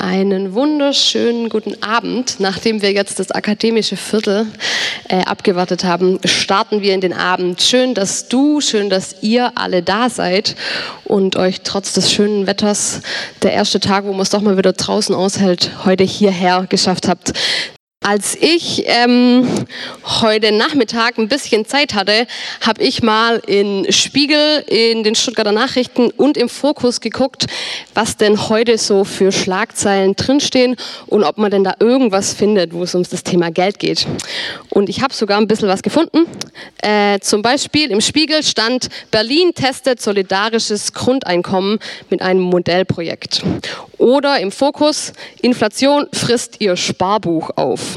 Einen wunderschönen guten Abend. Nachdem wir jetzt das akademische Viertel äh, abgewartet haben, starten wir in den Abend. Schön, dass du, schön, dass ihr alle da seid und euch trotz des schönen Wetters, der erste Tag, wo man es doch mal wieder draußen aushält, heute hierher geschafft habt. Als ich ähm, heute Nachmittag ein bisschen Zeit hatte, habe ich mal in Spiegel, in den Stuttgarter Nachrichten und im Fokus geguckt, was denn heute so für Schlagzeilen drinstehen und ob man denn da irgendwas findet, wo es um das Thema Geld geht. Und ich habe sogar ein bisschen was gefunden. Äh, zum Beispiel im Spiegel stand, Berlin testet solidarisches Grundeinkommen mit einem Modellprojekt. Oder im Fokus, Inflation frisst ihr Sparbuch auf.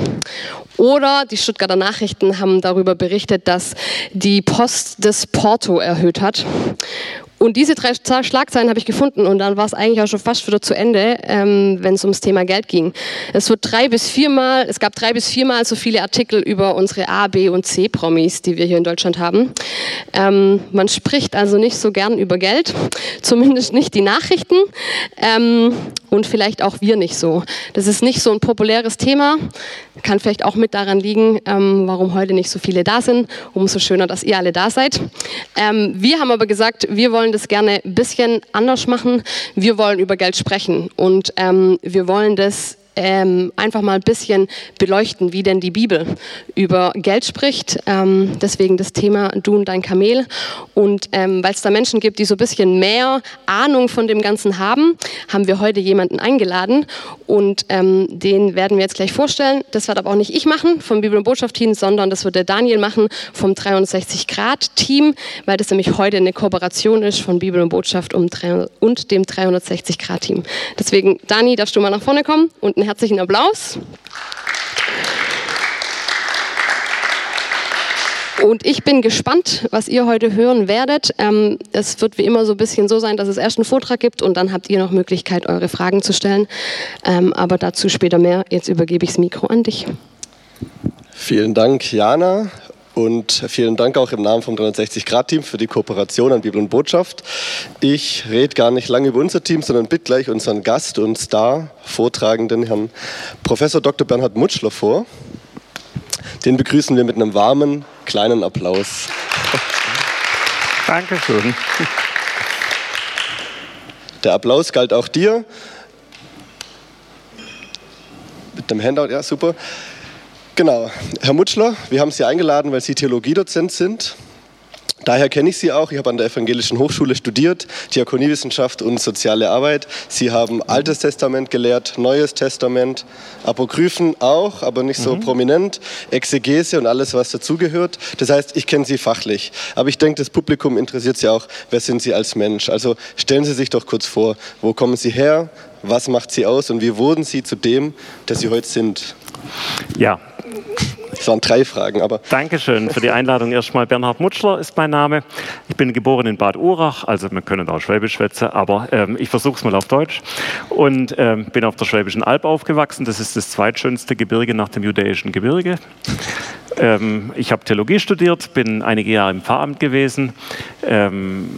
Oder die Stuttgarter Nachrichten haben darüber berichtet, dass die Post das Porto erhöht hat. Und diese drei Schlagzeilen habe ich gefunden und dann war es eigentlich auch schon fast wieder zu Ende, ähm, wenn es ums Thema Geld ging. Es wird drei bis viermal, es gab drei bis viermal so viele Artikel über unsere A, B und C Promis, die wir hier in Deutschland haben. Ähm, man spricht also nicht so gern über Geld, zumindest nicht die Nachrichten ähm, und vielleicht auch wir nicht so. Das ist nicht so ein populäres Thema, kann vielleicht auch mit daran liegen, ähm, warum heute nicht so viele da sind. Umso schöner, dass ihr alle da seid. Ähm, wir haben aber gesagt, wir wollen das gerne ein bisschen anders machen. Wir wollen über Geld sprechen und ähm, wir wollen das ähm, einfach mal ein bisschen beleuchten, wie denn die Bibel über Geld spricht. Ähm, deswegen das Thema Du und dein Kamel. Und ähm, weil es da Menschen gibt, die so ein bisschen mehr Ahnung von dem Ganzen haben, haben wir heute jemanden eingeladen und ähm, den werden wir jetzt gleich vorstellen. Das wird aber auch nicht ich machen vom Bibel- und Botschaft-Team, sondern das wird der Daniel machen vom 360-Grad-Team, weil das nämlich heute eine Kooperation ist von Bibel und Botschaft und dem 360-Grad-Team. Deswegen, Dani, darfst du mal nach vorne kommen und einen herzlichen Applaus. Und ich bin gespannt, was ihr heute hören werdet. Ähm, es wird wie immer so ein bisschen so sein, dass es erst einen Vortrag gibt und dann habt ihr noch Möglichkeit, eure Fragen zu stellen. Ähm, aber dazu später mehr. Jetzt übergebe ich das Mikro an dich. Vielen Dank, Jana. Und vielen Dank auch im Namen vom 360-Grad-Team für die Kooperation an Bibel und Botschaft. Ich rede gar nicht lange über unser Team, sondern bitte gleich unseren Gast und Star-Vortragenden, Herrn Professor Dr. Bernhard Mutschler, vor. Den begrüßen wir mit einem warmen, kleinen Applaus. Dankeschön. Der Applaus galt auch dir. Mit dem Handout, ja, super. Genau, Herr Mutschler, wir haben Sie eingeladen, weil Sie Theologiedozent sind. Daher kenne ich Sie auch. Ich habe an der Evangelischen Hochschule studiert, Diakoniewissenschaft und soziale Arbeit. Sie haben Altes Testament gelehrt, Neues Testament, Apokryphen auch, aber nicht so mhm. prominent, Exegese und alles, was dazugehört. Das heißt, ich kenne Sie fachlich. Aber ich denke, das Publikum interessiert Sie auch, wer sind Sie als Mensch? Also stellen Sie sich doch kurz vor, wo kommen Sie her? Was macht Sie aus und wie wurden Sie zu dem, der Sie heute sind? Ja, das waren drei Fragen, aber. Dankeschön für die Einladung. Erstmal Bernhard Mutschler ist mein Name. Ich bin geboren in Bad Urach, also wir können auch Schwäbisch schwätzen, aber ähm, ich versuche es mal auf Deutsch. Und ähm, bin auf der Schwäbischen Alb aufgewachsen. Das ist das zweitschönste Gebirge nach dem judäischen Gebirge. Ähm, ich habe Theologie studiert, bin einige Jahre im Pfarramt gewesen, ähm,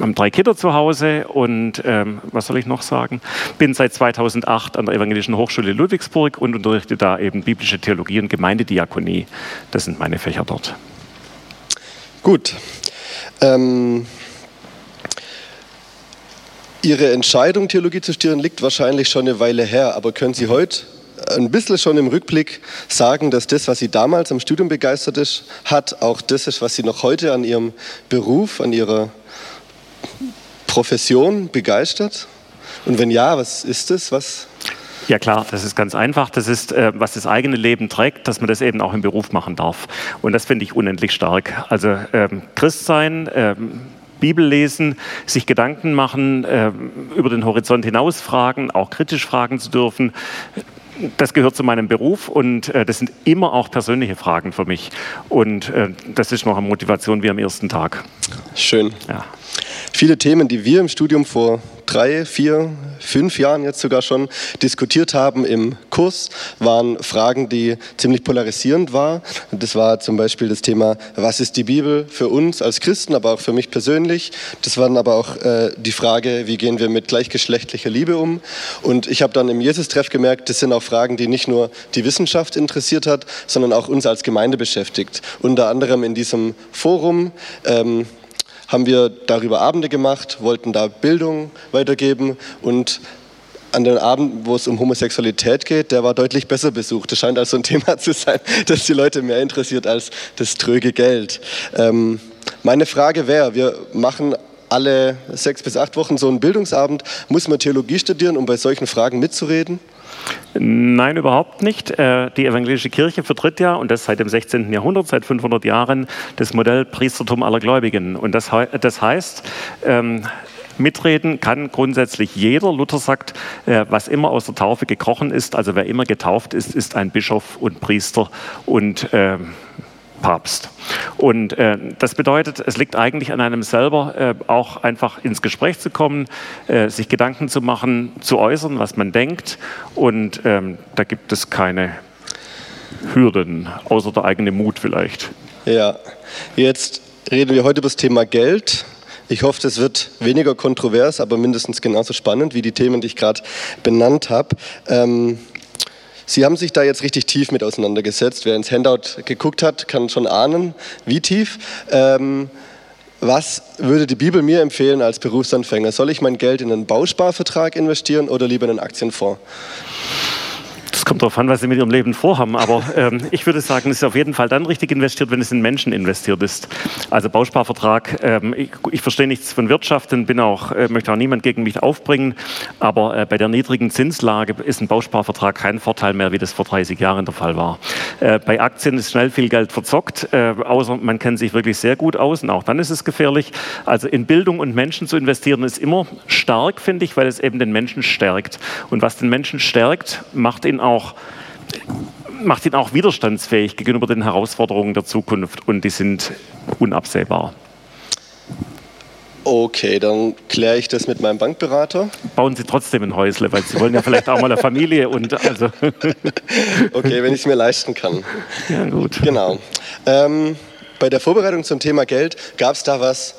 haben drei Kinder zu Hause und ähm, was soll ich noch sagen? Bin seit 2008 an der Evangelischen Hochschule Ludwigsburg und unterrichte da eben biblische Theologie und Gemeindediakonie. Das sind meine Fächer dort. Gut. Ähm, Ihre Entscheidung, Theologie zu studieren, liegt wahrscheinlich schon eine Weile her, aber können Sie heute ein bisschen schon im Rückblick sagen, dass das, was Sie damals am Studium begeistert ist, hat, auch das ist, was Sie noch heute an Ihrem Beruf, an Ihrer Profession begeistert? Und wenn ja, was ist es? Was ja klar, das ist ganz einfach. Das ist, äh, was das eigene Leben trägt, dass man das eben auch im Beruf machen darf. Und das finde ich unendlich stark. Also ähm, Christ sein, ähm, Bibel lesen, sich Gedanken machen, äh, über den Horizont hinaus fragen, auch kritisch fragen zu dürfen, das gehört zu meinem Beruf und äh, das sind immer auch persönliche Fragen für mich. Und äh, das ist noch eine Motivation wie am ersten Tag. Schön. Ja. Viele Themen, die wir im Studium vor drei, vier, fünf Jahren jetzt sogar schon diskutiert haben im Kurs, waren Fragen, die ziemlich polarisierend waren. Das war zum Beispiel das Thema, was ist die Bibel für uns als Christen, aber auch für mich persönlich. Das waren aber auch äh, die Frage, wie gehen wir mit gleichgeschlechtlicher Liebe um. Und ich habe dann im Jesus-Treff gemerkt, das sind auch Fragen, die nicht nur die Wissenschaft interessiert hat, sondern auch uns als Gemeinde beschäftigt. Unter anderem in diesem Forum. Ähm, haben wir darüber Abende gemacht, wollten da Bildung weitergeben und an den Abend, wo es um Homosexualität geht, der war deutlich besser besucht. Das scheint also ein Thema zu sein, das die Leute mehr interessiert als das tröge Geld. Ähm, meine Frage wäre, wir machen alle sechs bis acht Wochen so einen Bildungsabend. Muss man Theologie studieren, um bei solchen Fragen mitzureden? Nein, überhaupt nicht. Äh, die evangelische Kirche vertritt ja, und das seit dem 16. Jahrhundert, seit 500 Jahren, das Modell Priestertum aller Gläubigen. Und das, das heißt, ähm, Mitreden kann grundsätzlich jeder. Luther sagt, äh, was immer aus der Taufe gekrochen ist, also wer immer getauft ist, ist ein Bischof und Priester und äh, Papst. Und äh, das bedeutet, es liegt eigentlich an einem selber, äh, auch einfach ins Gespräch zu kommen, äh, sich Gedanken zu machen, zu äußern, was man denkt. Und ähm, da gibt es keine Hürden, außer der eigene Mut vielleicht. Ja, jetzt reden wir heute über das Thema Geld. Ich hoffe, das wird weniger kontrovers, aber mindestens genauso spannend wie die Themen, die ich gerade benannt habe. Ähm, Sie haben sich da jetzt richtig tief mit auseinandergesetzt. Wer ins Handout geguckt hat, kann schon ahnen, wie tief. Ähm, was würde die Bibel mir empfehlen als Berufsanfänger? Soll ich mein Geld in einen Bausparvertrag investieren oder lieber in einen Aktienfonds? Es kommt darauf an, was Sie mit Ihrem Leben vorhaben. Aber ähm, ich würde sagen, es ist auf jeden Fall dann richtig investiert, wenn es in Menschen investiert ist. Also Bausparvertrag, ähm, ich, ich, verstehe nichts von Wirtschaft und bin auch, äh, möchte auch niemand gegen mich aufbringen. Aber äh, bei der niedrigen Zinslage ist ein Bausparvertrag kein Vorteil mehr, wie das vor 30 Jahren der Fall war. Äh, bei Aktien ist schnell viel Geld verzockt, äh, außer man kennt sich wirklich sehr gut aus und auch dann ist es gefährlich. Also in Bildung und Menschen zu investieren ist immer stark, finde ich, weil es eben den Menschen stärkt. Und was den Menschen stärkt, macht ihn auch macht ihn auch widerstandsfähig gegenüber den Herausforderungen der Zukunft und die sind unabsehbar. Okay, dann kläre ich das mit meinem Bankberater. Bauen Sie trotzdem ein Häusle, weil Sie wollen ja vielleicht auch mal eine Familie und also. okay, wenn ich es mir leisten kann. Ja, gut. Genau. Ähm, bei der Vorbereitung zum Thema Geld gab es da was,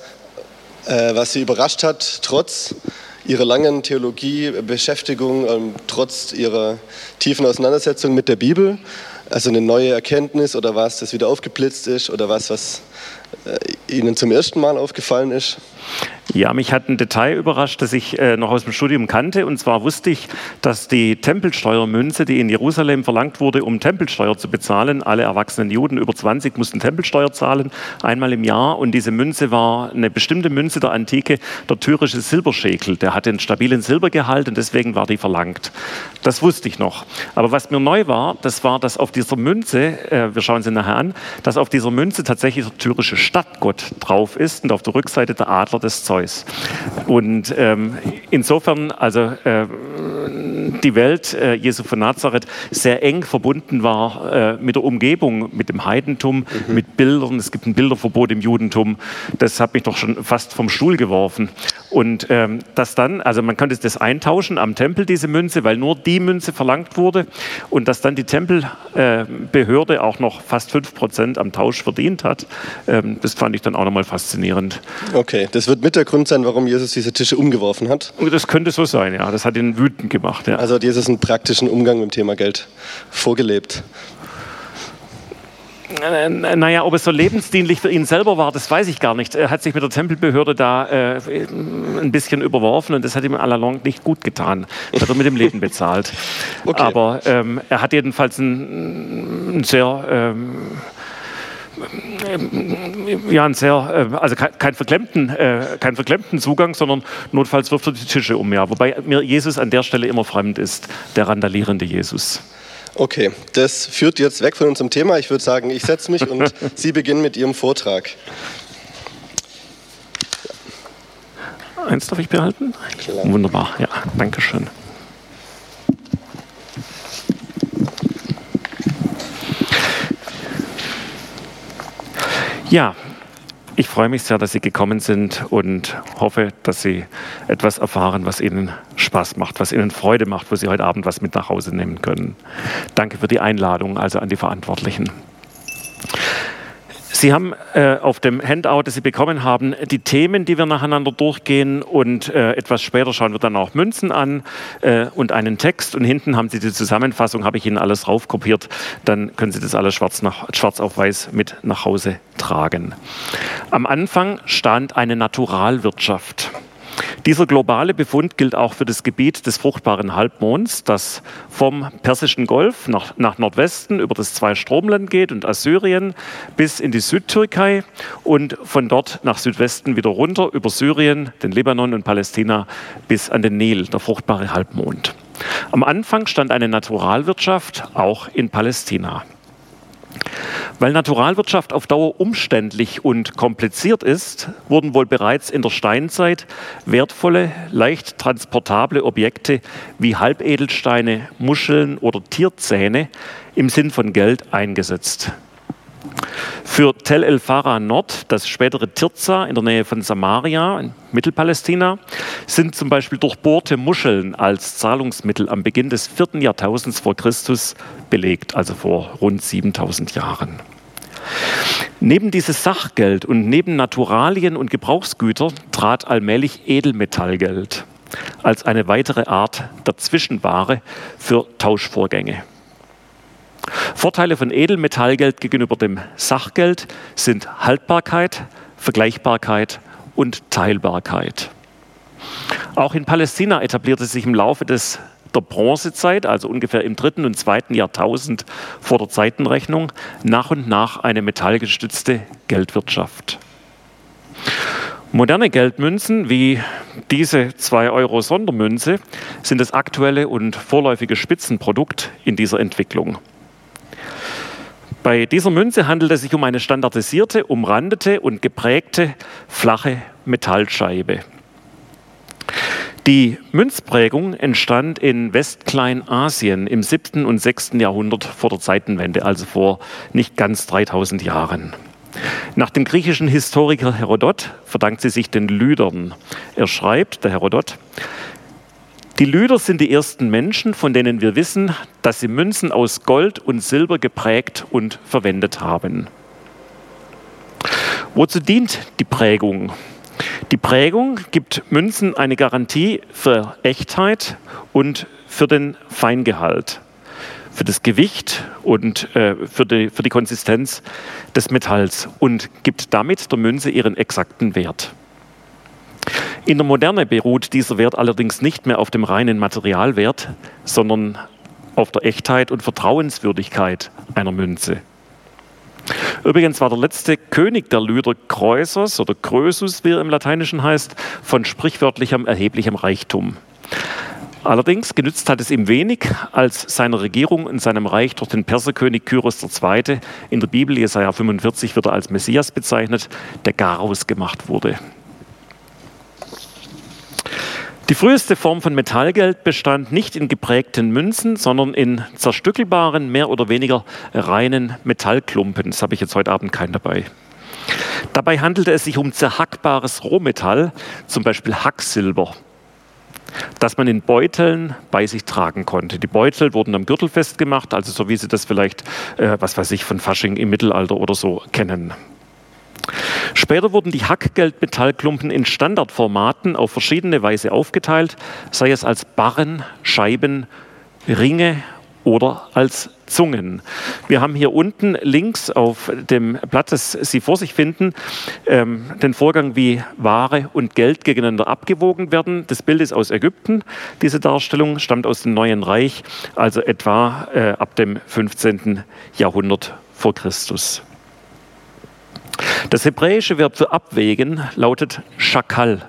äh, was Sie überrascht hat, trotz Ihrer langen Theologiebeschäftigung, ähm, trotz Ihrer tiefen Auseinandersetzung mit der Bibel? Also eine neue Erkenntnis oder was, das wieder aufgeblitzt ist oder was, was äh, Ihnen zum ersten Mal aufgefallen ist? Ja, mich hat ein Detail überrascht, das ich äh, noch aus dem Studium kannte. Und zwar wusste ich, dass die Tempelsteuermünze, die in Jerusalem verlangt wurde, um Tempelsteuer zu bezahlen, alle erwachsenen Juden über 20 mussten Tempelsteuer zahlen, einmal im Jahr. Und diese Münze war eine bestimmte Münze der Antike, der tyrische Silberschäkel. Der hatte einen stabilen Silbergehalt und deswegen war die verlangt. Das wusste ich noch. Aber was mir neu war, das war, dass auf dieser Münze, äh, wir schauen sie nachher an, dass auf dieser Münze tatsächlich der tyrische Stadtgott drauf ist und auf der Rückseite der Adler des Zeus. Und ähm, insofern, also äh, die Welt äh, Jesu von Nazareth sehr eng verbunden war äh, mit der Umgebung, mit dem Heidentum, mhm. mit Bildern. Es gibt ein Bilderverbot im Judentum. Das hat mich doch schon fast vom Stuhl geworfen. Und ähm, das dann, also man könnte das eintauschen am Tempel, diese Münze, weil nur die Münze verlangt wurde. Und dass dann die Tempelbehörde äh, auch noch fast 5% am Tausch verdient hat, ähm, das fand ich dann auch nochmal faszinierend. Okay, das wird mit der Grund sein, warum Jesus diese Tische umgeworfen hat? Das könnte so sein, ja. Das hat ihn wütend gemacht. Ja. Also hat Jesus einen praktischen Umgang mit dem Thema Geld vorgelebt. Äh, naja, ob es so lebensdienlich für ihn selber war, das weiß ich gar nicht. Er hat sich mit der Tempelbehörde da äh, ein bisschen überworfen und das hat ihm allalong nicht gut getan. Das hat er mit dem Leben bezahlt. Okay. Aber ähm, er hat jedenfalls einen, einen sehr... Ähm, ja, ein sehr, äh, also kein, verklemmten, äh, keinen verklemmten Zugang, sondern notfalls wirft er die Tische um. Ja. Wobei mir Jesus an der Stelle immer fremd ist, der randalierende Jesus. Okay, das führt jetzt weg von unserem Thema. Ich würde sagen, ich setze mich und Sie beginnen mit Ihrem Vortrag. Eins darf ich behalten? Klar. Wunderbar, ja, danke schön. Ja, Ich freue mich sehr, dass Sie gekommen sind und hoffe, dass Sie etwas erfahren, was Ihnen Spaß macht, was Ihnen Freude macht, wo Sie heute Abend was mit nach Hause nehmen können. Danke für die Einladung, also an die Verantwortlichen. Sie haben äh, auf dem Handout, das Sie bekommen haben, die Themen, die wir nacheinander durchgehen und äh, etwas später schauen wir dann auch Münzen an äh, und einen Text und hinten haben Sie die Zusammenfassung, habe ich Ihnen alles raufkopiert, dann können Sie das alles schwarz, nach, schwarz auf weiß mit nach Hause tragen. Am Anfang stand eine Naturalwirtschaft. Dieser globale Befund gilt auch für das Gebiet des fruchtbaren Halbmonds, das vom Persischen Golf nach, nach Nordwesten über das Zweistromland geht und Assyrien bis in die Südtürkei und von dort nach Südwesten wieder runter über Syrien, den Libanon und Palästina bis an den Nil, der fruchtbare Halbmond. Am Anfang stand eine Naturalwirtschaft auch in Palästina. Weil Naturalwirtschaft auf Dauer umständlich und kompliziert ist, wurden wohl bereits in der Steinzeit wertvolle, leicht transportable Objekte wie Halbedelsteine, Muscheln oder Tierzähne im Sinn von Geld eingesetzt. Für Tel El Farah Nord, das spätere Tirza in der Nähe von Samaria in Mittelpalästina, sind zum Beispiel durchbohrte Muscheln als Zahlungsmittel am Beginn des vierten Jahrtausends vor Christus belegt, also vor rund 7000 Jahren. Neben dieses Sachgeld und neben Naturalien und Gebrauchsgüter trat allmählich Edelmetallgeld als eine weitere Art der Zwischenware für Tauschvorgänge. Vorteile von Edelmetallgeld gegenüber dem Sachgeld sind Haltbarkeit, Vergleichbarkeit und Teilbarkeit. Auch in Palästina etablierte sich im Laufe des, der Bronzezeit, also ungefähr im dritten und zweiten Jahrtausend vor der Zeitenrechnung, nach und nach eine metallgestützte Geldwirtschaft. Moderne Geldmünzen wie diese 2-Euro-Sondermünze sind das aktuelle und vorläufige Spitzenprodukt in dieser Entwicklung. Bei dieser Münze handelt es sich um eine standardisierte, umrandete und geprägte flache Metallscheibe. Die Münzprägung entstand in Westkleinasien im 7. und 6. Jahrhundert vor der Zeitenwende, also vor nicht ganz 3000 Jahren. Nach dem griechischen Historiker Herodot verdankt sie sich den Lydern. Er schreibt, der Herodot, die Lüder sind die ersten Menschen, von denen wir wissen, dass sie Münzen aus Gold und Silber geprägt und verwendet haben. Wozu dient die Prägung? Die Prägung gibt Münzen eine Garantie für Echtheit und für den Feingehalt, für das Gewicht und äh, für, die, für die Konsistenz des Metalls und gibt damit der Münze ihren exakten Wert. In der Moderne beruht dieser Wert allerdings nicht mehr auf dem reinen Materialwert, sondern auf der Echtheit und Vertrauenswürdigkeit einer Münze. Übrigens war der letzte König der Lyder Kreusos oder Krösus, wie er im Lateinischen heißt, von sprichwörtlichem erheblichem Reichtum. Allerdings genützt hat es ihm wenig, als seiner Regierung und seinem Reich durch den Perserkönig Kyros II. in der Bibel Jesaja 45 wird er als Messias bezeichnet, der Garaus gemacht wurde. Die früheste Form von Metallgeld bestand nicht in geprägten Münzen, sondern in zerstückelbaren, mehr oder weniger reinen Metallklumpen. Das habe ich jetzt heute Abend keinen dabei. Dabei handelte es sich um zerhackbares Rohmetall, zum Beispiel Hacksilber, das man in Beuteln bei sich tragen konnte. Die Beutel wurden am Gürtel festgemacht, also so wie Sie das vielleicht, äh, was weiß ich, von Fasching im Mittelalter oder so kennen. Später wurden die Hackgeldmetallklumpen in Standardformaten auf verschiedene Weise aufgeteilt, sei es als Barren, Scheiben, Ringe oder als Zungen. Wir haben hier unten links auf dem Blatt, das Sie vor sich finden, ähm, den Vorgang, wie Ware und Geld gegeneinander abgewogen werden. Das Bild ist aus Ägypten. Diese Darstellung stammt aus dem Neuen Reich, also etwa äh, ab dem 15. Jahrhundert vor Christus. Das hebräische Verb für abwägen lautet Schakal.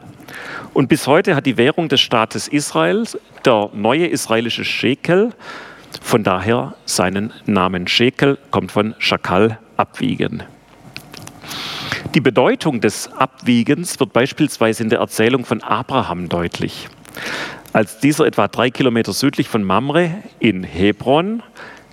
Und bis heute hat die Währung des Staates Israel, der neue israelische Shekel, von daher seinen Namen. Shekel kommt von Schakal, abwiegen. Die Bedeutung des Abwiegens wird beispielsweise in der Erzählung von Abraham deutlich. Als dieser etwa drei Kilometer südlich von Mamre in Hebron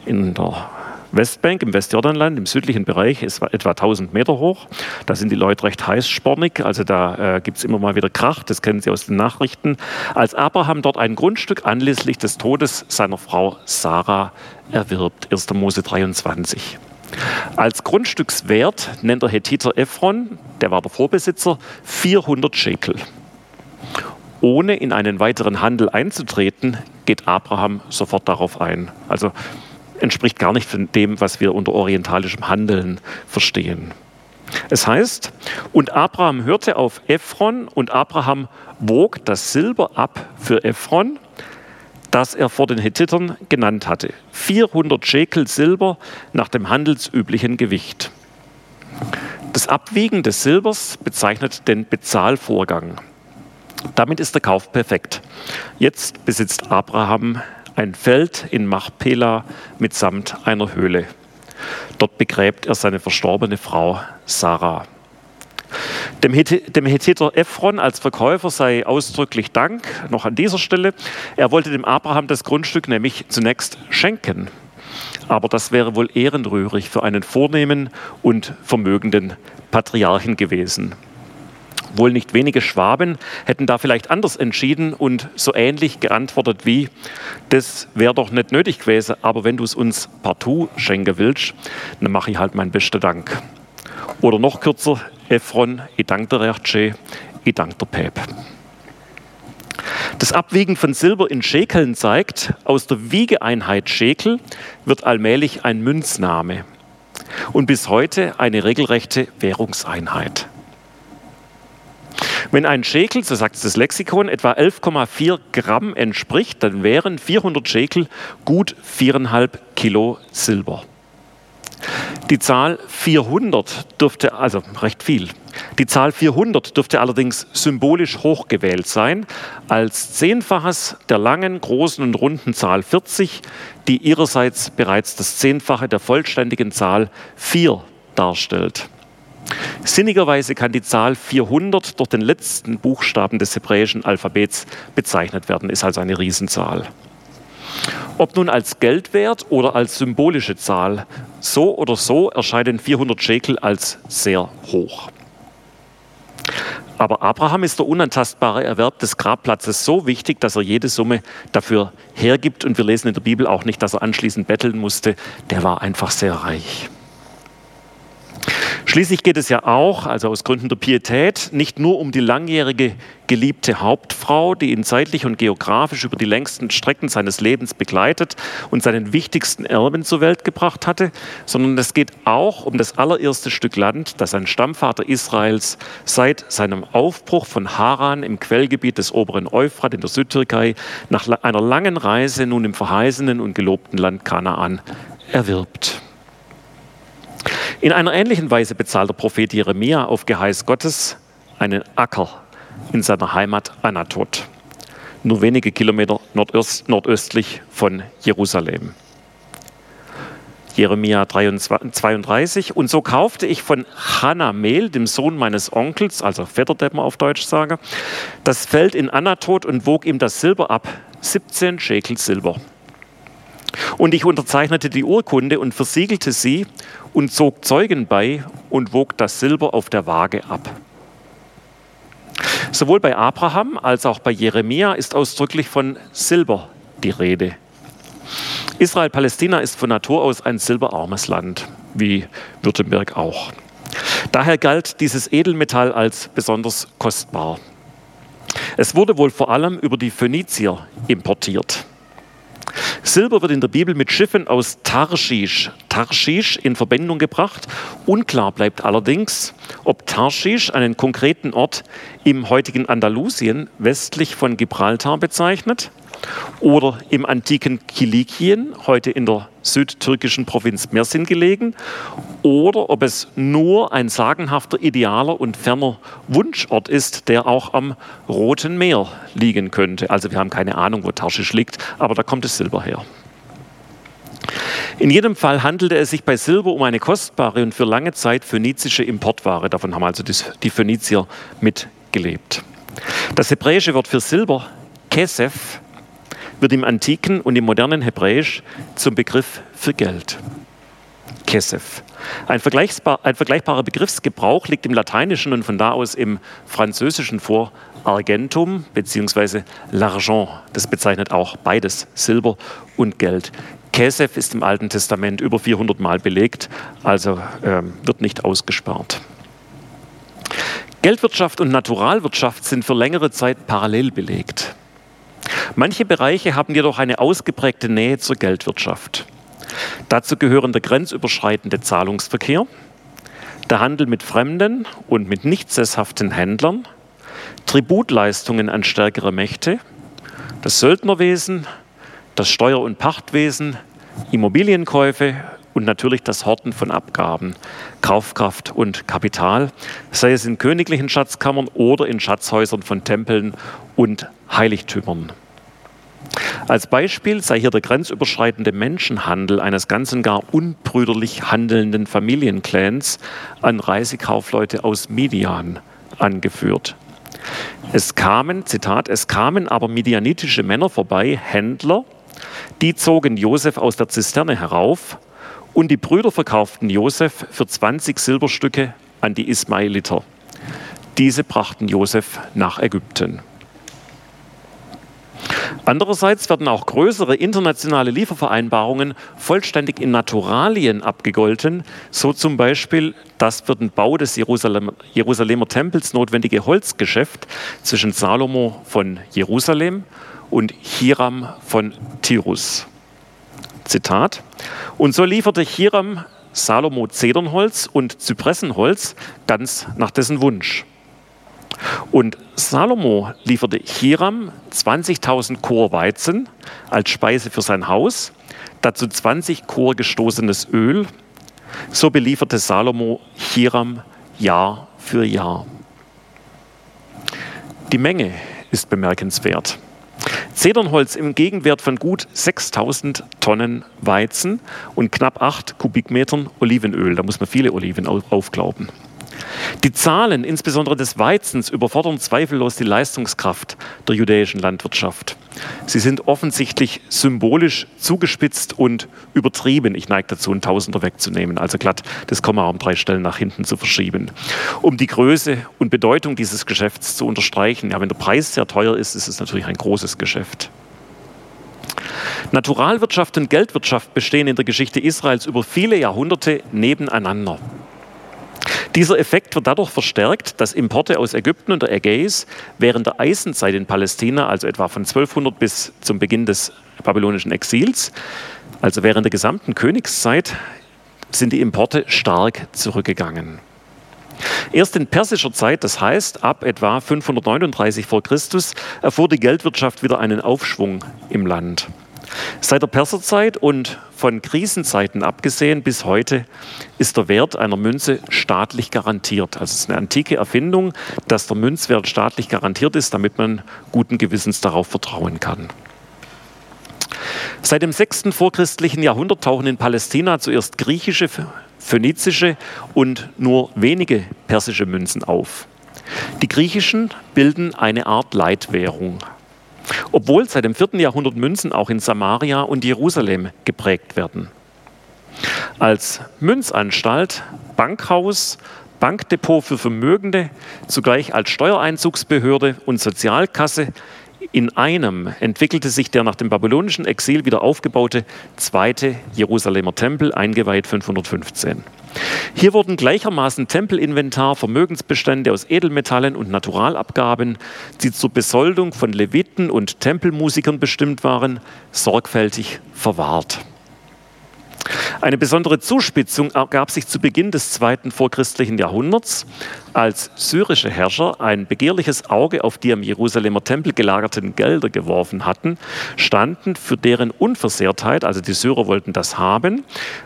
in der Westbank im Westjordanland, im südlichen Bereich, ist etwa 1000 Meter hoch. Da sind die Leute recht heißspornig, also da äh, gibt es immer mal wieder Krach, das kennen Sie aus den Nachrichten. Als Abraham dort ein Grundstück anlässlich des Todes seiner Frau Sarah erwirbt, 1. Mose 23. Als Grundstückswert nennt der Hethiter Ephron, der war der Vorbesitzer, 400 Shekel. Ohne in einen weiteren Handel einzutreten, geht Abraham sofort darauf ein. Also entspricht gar nicht dem, was wir unter orientalischem Handeln verstehen. Es heißt, und Abraham hörte auf Ephron und Abraham wog das Silber ab für Ephron, das er vor den Hethitern genannt hatte. 400 Schekel Silber nach dem handelsüblichen Gewicht. Das Abwiegen des Silbers bezeichnet den Bezahlvorgang. Damit ist der Kauf perfekt. Jetzt besitzt Abraham ein Feld in Machpela mitsamt einer Höhle. Dort begräbt er seine verstorbene Frau Sarah. Dem, Hethiter Ephron als Verkäufer sei ausdrücklich Dank, noch an dieser Stelle. Er wollte dem Abraham das Grundstück nämlich zunächst schenken. Aber das wäre wohl ehrenrührig für einen vornehmen und vermögenden Patriarchen gewesen. Wohl nicht wenige Schwaben hätten da vielleicht anders entschieden und so ähnlich geantwortet wie, das wäre doch nicht nötig gewesen, aber wenn du es uns partout schenken willst, dann mache ich halt meinen besten Dank. Oder noch kürzer, Ephron, ich danke dir recht schön, ich danke der Päp. Das Abwiegen von Silber in Schekeln zeigt, aus der Wiegeeinheit Schekel wird allmählich ein Münzname und bis heute eine regelrechte Währungseinheit. Wenn ein Schekel, so sagt es das Lexikon, etwa 11,4 Gramm entspricht, dann wären 400 Schekel gut 4,5 Kilo Silber. Die Zahl 400 dürfte, also recht viel, die Zahl 400 dürfte allerdings symbolisch hochgewählt sein, als Zehnfaches der langen, großen und runden Zahl 40, die ihrerseits bereits das Zehnfache der vollständigen Zahl 4 darstellt. Sinnigerweise kann die Zahl 400 durch den letzten Buchstaben des hebräischen Alphabets bezeichnet werden, ist also eine Riesenzahl. Ob nun als Geldwert oder als symbolische Zahl, so oder so erscheinen 400 Shekel als sehr hoch. Aber Abraham ist der unantastbare Erwerb des Grabplatzes so wichtig, dass er jede Summe dafür hergibt. Und wir lesen in der Bibel auch nicht, dass er anschließend betteln musste. Der war einfach sehr reich. Schließlich geht es ja auch, also aus Gründen der Pietät, nicht nur um die langjährige geliebte Hauptfrau, die ihn zeitlich und geografisch über die längsten Strecken seines Lebens begleitet und seinen wichtigsten Erben zur Welt gebracht hatte, sondern es geht auch um das allererste Stück Land, das ein Stammvater Israels seit seinem Aufbruch von Haran im Quellgebiet des oberen Euphrat in der Südtürkei nach einer langen Reise nun im verheißenen und gelobten Land Kanaan erwirbt. In einer ähnlichen Weise bezahlt der Prophet Jeremia auf Geheiß Gottes einen Acker in seiner Heimat Anatot, nur wenige Kilometer nordöst, nordöstlich von Jerusalem. Jeremia 32. Und so kaufte ich von Hanamel, dem Sohn meines Onkels, also Vetterdeppen auf Deutsch sage, das Feld in Anatot und wog ihm das Silber ab, 17 Schekel Silber. Und ich unterzeichnete die Urkunde und versiegelte sie und zog Zeugen bei und wog das Silber auf der Waage ab. Sowohl bei Abraham als auch bei Jeremia ist ausdrücklich von Silber die Rede. Israel-Palästina ist von Natur aus ein silberarmes Land, wie Württemberg auch. Daher galt dieses Edelmetall als besonders kostbar. Es wurde wohl vor allem über die Phönizier importiert. Silber wird in der Bibel mit Schiffen aus Tarschisch, Tarschisch in Verbindung gebracht. Unklar bleibt allerdings, ob Tarschisch einen konkreten Ort im heutigen Andalusien westlich von Gibraltar bezeichnet oder im antiken Kilikien, heute in der südtürkischen Provinz Mersin gelegen, oder ob es nur ein sagenhafter, idealer und ferner Wunschort ist, der auch am Roten Meer liegen könnte. Also wir haben keine Ahnung, wo Tarschisch liegt, aber da kommt das Silber her. In jedem Fall handelte es sich bei Silber um eine kostbare und für lange Zeit phönizische Importware. Davon haben also die Phönizier mitgelebt. Das hebräische Wort für Silber, Kesef, wird im antiken und im modernen Hebräisch zum Begriff für Geld. Kesef. Ein, vergleichbar, ein vergleichbarer Begriffsgebrauch liegt im Lateinischen und von da aus im Französischen vor. Argentum bzw. L'argent, das bezeichnet auch beides, Silber und Geld. Kesef ist im Alten Testament über 400 Mal belegt, also ähm, wird nicht ausgespart. Geldwirtschaft und Naturalwirtschaft sind für längere Zeit parallel belegt. Manche Bereiche haben jedoch eine ausgeprägte Nähe zur Geldwirtschaft. Dazu gehören der grenzüberschreitende Zahlungsverkehr, der Handel mit fremden und mit nicht sesshaften Händlern, Tributleistungen an stärkere Mächte, das Söldnerwesen, das Steuer- und Pachtwesen, Immobilienkäufe und natürlich das Horten von Abgaben, Kaufkraft und Kapital, sei es in königlichen Schatzkammern oder in Schatzhäusern von Tempeln und Heiligtümern. Als Beispiel sei hier der grenzüberschreitende Menschenhandel eines ganzen gar unbrüderlich handelnden Familienclans an Reisekaufleute aus Midian angeführt. Es kamen, Zitat, es kamen aber midianitische Männer vorbei, Händler, die zogen Josef aus der Zisterne herauf und die Brüder verkauften Josef für 20 Silberstücke an die Ismailiter. Diese brachten Josef nach Ägypten. Andererseits werden auch größere internationale Liefervereinbarungen vollständig in Naturalien abgegolten, so zum Beispiel das für den Bau des Jerusalem, Jerusalemer Tempels notwendige Holzgeschäft zwischen Salomo von Jerusalem und Hiram von Tyrus. Zitat. Und so lieferte Hiram Salomo Zedernholz und Zypressenholz ganz nach dessen Wunsch. Und Salomo lieferte Hiram 20.000 Chor Weizen als Speise für sein Haus, dazu 20 Chor gestoßenes Öl. So belieferte Salomo Hiram Jahr für Jahr. Die Menge ist bemerkenswert. Zedernholz im Gegenwert von gut 6000 Tonnen Weizen und knapp 8 Kubikmetern Olivenöl. Da muss man viele Oliven aufglauben. Die Zahlen, insbesondere des Weizens, überfordern zweifellos die Leistungskraft der judäischen Landwirtschaft. Sie sind offensichtlich symbolisch zugespitzt und übertrieben. Ich neige dazu, einen Tausender wegzunehmen, also glatt das Komma um drei Stellen nach hinten zu verschieben. Um die Größe und Bedeutung dieses Geschäfts zu unterstreichen, ja, wenn der Preis sehr teuer ist, ist es natürlich ein großes Geschäft. Naturalwirtschaft und Geldwirtschaft bestehen in der Geschichte Israels über viele Jahrhunderte nebeneinander. Dieser Effekt wird dadurch verstärkt, dass Importe aus Ägypten und der Ägäis während der Eisenzeit in Palästina, also etwa von 1200 bis zum Beginn des babylonischen Exils, also während der gesamten Königszeit, sind die Importe stark zurückgegangen. Erst in persischer Zeit, das heißt ab etwa 539 vor Christus, erfuhr die Geldwirtschaft wieder einen Aufschwung im Land. Seit der Perserzeit und von Krisenzeiten abgesehen bis heute ist der Wert einer Münze staatlich garantiert. Also es ist eine antike Erfindung, dass der Münzwert staatlich garantiert ist, damit man guten Gewissens darauf vertrauen kann. Seit dem 6. vorchristlichen Jahrhundert tauchen in Palästina zuerst griechische, phönizische und nur wenige persische Münzen auf. Die griechischen bilden eine Art Leitwährung obwohl seit dem 4. Jahrhundert Münzen auch in Samaria und Jerusalem geprägt werden. Als Münzanstalt, Bankhaus, Bankdepot für Vermögende, zugleich als Steuereinzugsbehörde und Sozialkasse in einem entwickelte sich der nach dem babylonischen Exil wieder aufgebaute zweite Jerusalemer Tempel, eingeweiht 515. Hier wurden gleichermaßen Tempelinventar, Vermögensbestände aus Edelmetallen und Naturalabgaben, die zur Besoldung von Leviten und Tempelmusikern bestimmt waren, sorgfältig verwahrt. Eine besondere Zuspitzung ergab sich zu Beginn des zweiten vorchristlichen Jahrhunderts, als syrische Herrscher ein begehrliches Auge auf die am Jerusalemer Tempel gelagerten Gelder geworfen hatten, standen für deren Unversehrtheit, also die Syrer wollten das haben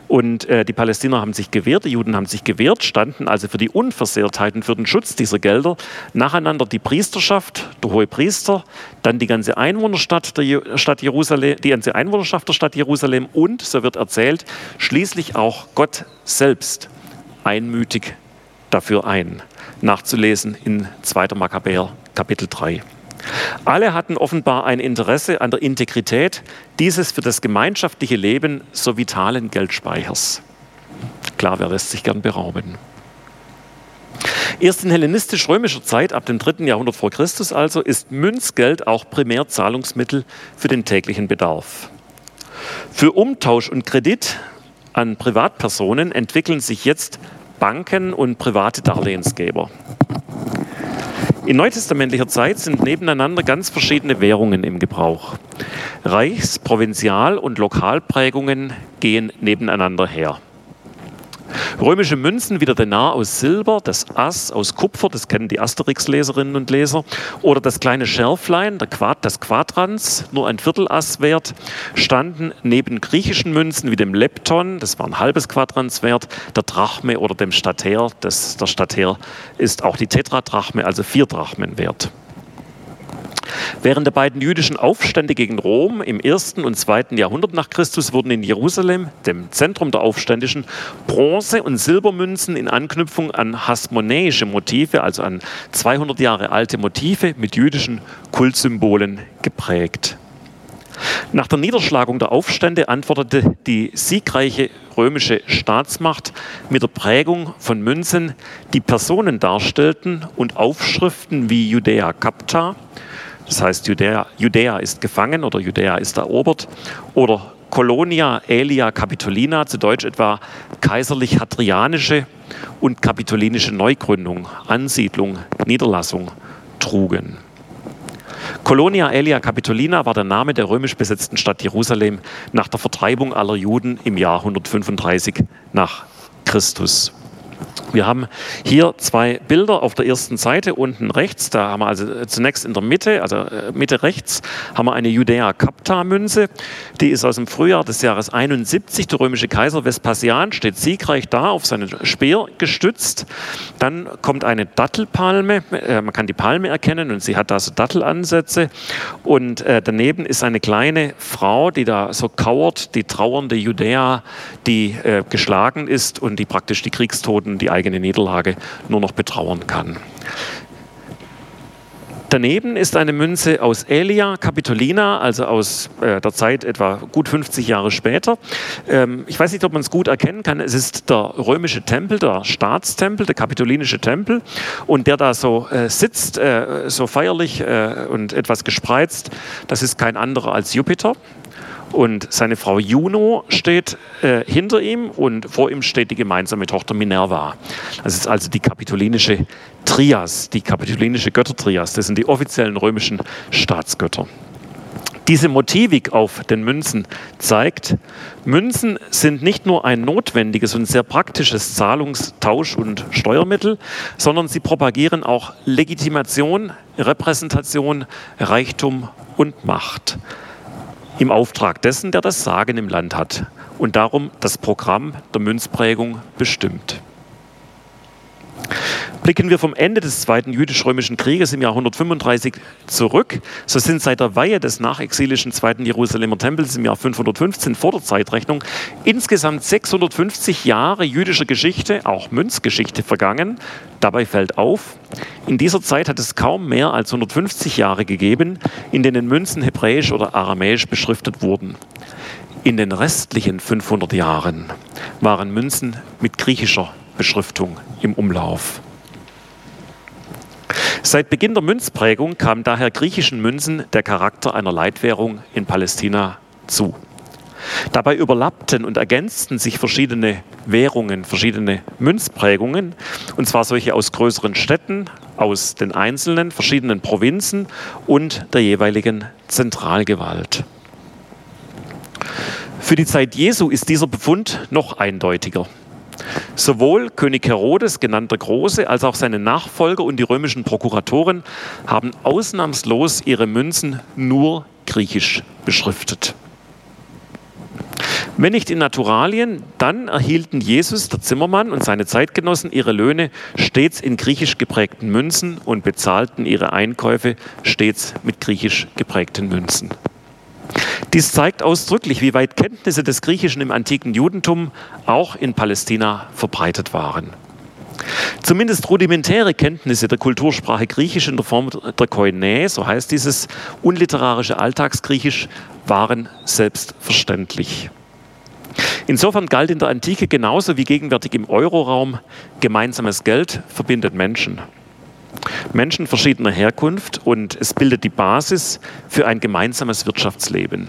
und äh, die Palästinenser haben sich gewehrt, die Juden haben sich gewehrt, standen also für die Unversehrtheit und für den Schutz dieser Gelder nacheinander die Priesterschaft, der hohe Priester, dann die ganze Einwohnerstadt der Stadt Jerusalem, die ganze Einwohnerschaft der Stadt Jerusalem und, so wird erzählt, schließlich auch Gott selbst einmütig dafür ein. Nachzulesen in 2. Makkabäer Kapitel 3. Alle hatten offenbar ein Interesse an der Integrität dieses für das gemeinschaftliche Leben so vitalen Geldspeichers. Klar, wer lässt sich gern berauben? Erst in hellenistisch-römischer Zeit, ab dem 3. Jahrhundert vor Christus also, ist Münzgeld auch primär Zahlungsmittel für den täglichen Bedarf. Für Umtausch und Kredit an Privatpersonen entwickeln sich jetzt Banken und private Darlehensgeber. In neutestamentlicher Zeit sind nebeneinander ganz verschiedene Währungen im Gebrauch. Reichs-, Provinzial- und Lokalprägungen gehen nebeneinander her. Römische Münzen wie der Denar aus Silber, das Ass aus Kupfer, das kennen die Asterix-Leserinnen und Leser, oder das kleine Schärflein, der Quad, das Quadrans, nur ein Viertel Ass wert, standen neben griechischen Münzen wie dem Lepton, das war ein halbes Quadrans wert, der Drachme oder dem Stater, das, der Stater ist auch die Tetradrachme, also vier Drachmen wert. Während der beiden jüdischen Aufstände gegen Rom im ersten und zweiten Jahrhundert nach Christus wurden in Jerusalem, dem Zentrum der Aufständischen, Bronze- und Silbermünzen in Anknüpfung an hasmonäische Motive, also an 200 Jahre alte Motive mit jüdischen Kultsymbolen geprägt. Nach der Niederschlagung der Aufstände antwortete die siegreiche römische Staatsmacht mit der Prägung von Münzen, die Personen darstellten und Aufschriften wie Judäa Capta, das heißt, Judäa, Judäa ist gefangen oder Judäa ist erobert. Oder Colonia Aelia Capitolina, zu Deutsch etwa kaiserlich-hadrianische und kapitolinische Neugründung, Ansiedlung, Niederlassung trugen. Colonia Aelia Capitolina war der Name der römisch besetzten Stadt Jerusalem nach der Vertreibung aller Juden im Jahr 135 nach Christus. Wir haben hier zwei Bilder auf der ersten Seite unten rechts. Da haben wir also äh, zunächst in der Mitte, also äh, Mitte rechts, haben wir eine Judäa Capta Münze. Die ist aus dem Frühjahr des Jahres 71. Der römische Kaiser Vespasian steht siegreich da, auf seinen Speer gestützt. Dann kommt eine Dattelpalme. Äh, man kann die Palme erkennen und sie hat da so Dattelansätze. Und daneben ist eine kleine Frau, die da so kauert, die trauernde Judäa, die geschlagen ist und die praktisch die Kriegstoten, die eigene Niederlage nur noch betrauern kann. Daneben ist eine Münze aus Aelia Capitolina, also aus äh, der Zeit etwa gut 50 Jahre später. Ähm, ich weiß nicht, ob man es gut erkennen kann. Es ist der römische Tempel, der Staatstempel, der kapitolinische Tempel. Und der da so äh, sitzt, äh, so feierlich äh, und etwas gespreizt, das ist kein anderer als Jupiter. Und seine Frau Juno steht äh, hinter ihm und vor ihm steht die gemeinsame Tochter Minerva. Das ist also die kapitolinische Trias, die kapitolinische Göttertrias. Das sind die offiziellen römischen Staatsgötter. Diese Motivik auf den Münzen zeigt, Münzen sind nicht nur ein notwendiges und sehr praktisches Zahlungs-, Tausch- und Steuermittel, sondern sie propagieren auch Legitimation, Repräsentation, Reichtum und Macht im Auftrag dessen, der das Sagen im Land hat und darum das Programm der Münzprägung bestimmt. Blicken wir vom Ende des Zweiten Jüdisch-Römischen Krieges im Jahr 135 zurück, so sind seit der Weihe des nachexilischen Zweiten Jerusalemer Tempels im Jahr 515 vor der Zeitrechnung insgesamt 650 Jahre jüdischer Geschichte, auch Münzgeschichte, vergangen. Dabei fällt auf, in dieser Zeit hat es kaum mehr als 150 Jahre gegeben, in denen Münzen hebräisch oder aramäisch beschriftet wurden. In den restlichen 500 Jahren waren Münzen mit griechischer Beschriftung im Umlauf. Seit Beginn der Münzprägung kam daher griechischen Münzen der Charakter einer Leitwährung in Palästina zu. Dabei überlappten und ergänzten sich verschiedene Währungen, verschiedene Münzprägungen, und zwar solche aus größeren Städten, aus den einzelnen verschiedenen Provinzen und der jeweiligen Zentralgewalt. Für die Zeit Jesu ist dieser Befund noch eindeutiger. Sowohl König Herodes, genannt der Große, als auch seine Nachfolger und die römischen Prokuratoren haben ausnahmslos ihre Münzen nur griechisch beschriftet. Wenn nicht in Naturalien, dann erhielten Jesus, der Zimmermann und seine Zeitgenossen ihre Löhne stets in griechisch geprägten Münzen und bezahlten ihre Einkäufe stets mit griechisch geprägten Münzen. Dies zeigt ausdrücklich, wie weit Kenntnisse des Griechischen im antiken Judentum auch in Palästina verbreitet waren. Zumindest rudimentäre Kenntnisse der Kultursprache Griechisch in der Form der Koine, so heißt dieses unliterarische Alltagsgriechisch, waren selbstverständlich. Insofern galt in der Antike genauso wie gegenwärtig im Euroraum, gemeinsames Geld verbindet Menschen. Menschen verschiedener Herkunft und es bildet die Basis für ein gemeinsames Wirtschaftsleben.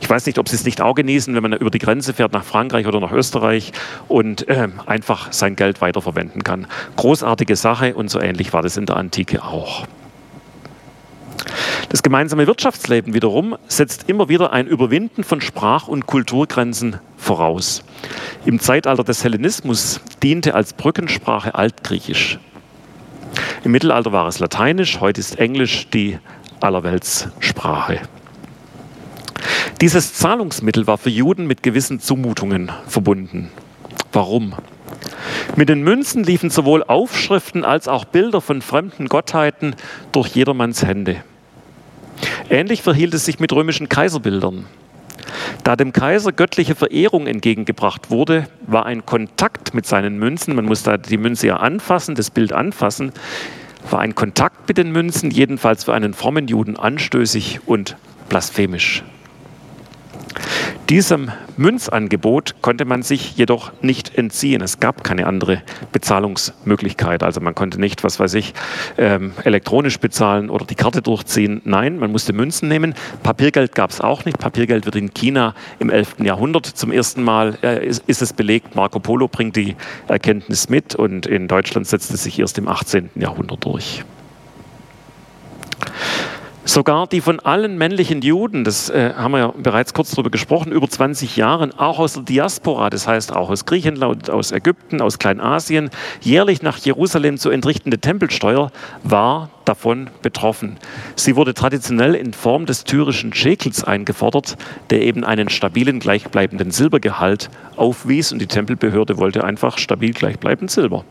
Ich weiß nicht, ob Sie es nicht auch genießen, wenn man über die Grenze fährt nach Frankreich oder nach Österreich und äh, einfach sein Geld weiterverwenden kann. Großartige Sache und so ähnlich war das in der Antike auch. Das gemeinsame Wirtschaftsleben wiederum setzt immer wieder ein Überwinden von Sprach- und Kulturgrenzen voraus. Im Zeitalter des Hellenismus diente als Brückensprache Altgriechisch. Im Mittelalter war es Lateinisch, heute ist Englisch die Allerweltssprache. Dieses Zahlungsmittel war für Juden mit gewissen Zumutungen verbunden. Warum? Mit den Münzen liefen sowohl Aufschriften als auch Bilder von fremden Gottheiten durch jedermanns Hände. Ähnlich verhielt es sich mit römischen Kaiserbildern. Da dem Kaiser göttliche Verehrung entgegengebracht wurde, war ein Kontakt mit seinen Münzen, man muss da die Münze ja anfassen, das Bild anfassen, war ein Kontakt mit den Münzen jedenfalls für einen frommen Juden anstößig und blasphemisch. Diesem Münzangebot konnte man sich jedoch nicht entziehen. Es gab keine andere Bezahlungsmöglichkeit. Also man konnte nicht, was weiß ich, ähm, elektronisch bezahlen oder die Karte durchziehen. Nein, man musste Münzen nehmen. Papiergeld gab es auch nicht. Papiergeld wird in China im 11. Jahrhundert zum ersten Mal, äh, ist, ist es belegt. Marco Polo bringt die Erkenntnis mit und in Deutschland setzt es sich erst im 18. Jahrhundert durch. Sogar die von allen männlichen Juden, das äh, haben wir ja bereits kurz darüber gesprochen, über 20 Jahren, auch aus der Diaspora, das heißt auch aus Griechenland, aus Ägypten, aus Kleinasien, jährlich nach Jerusalem zu entrichtende Tempelsteuer war davon betroffen. Sie wurde traditionell in Form des tyrischen Schekels eingefordert, der eben einen stabilen, gleichbleibenden Silbergehalt aufwies und die Tempelbehörde wollte einfach stabil gleichbleibend Silber.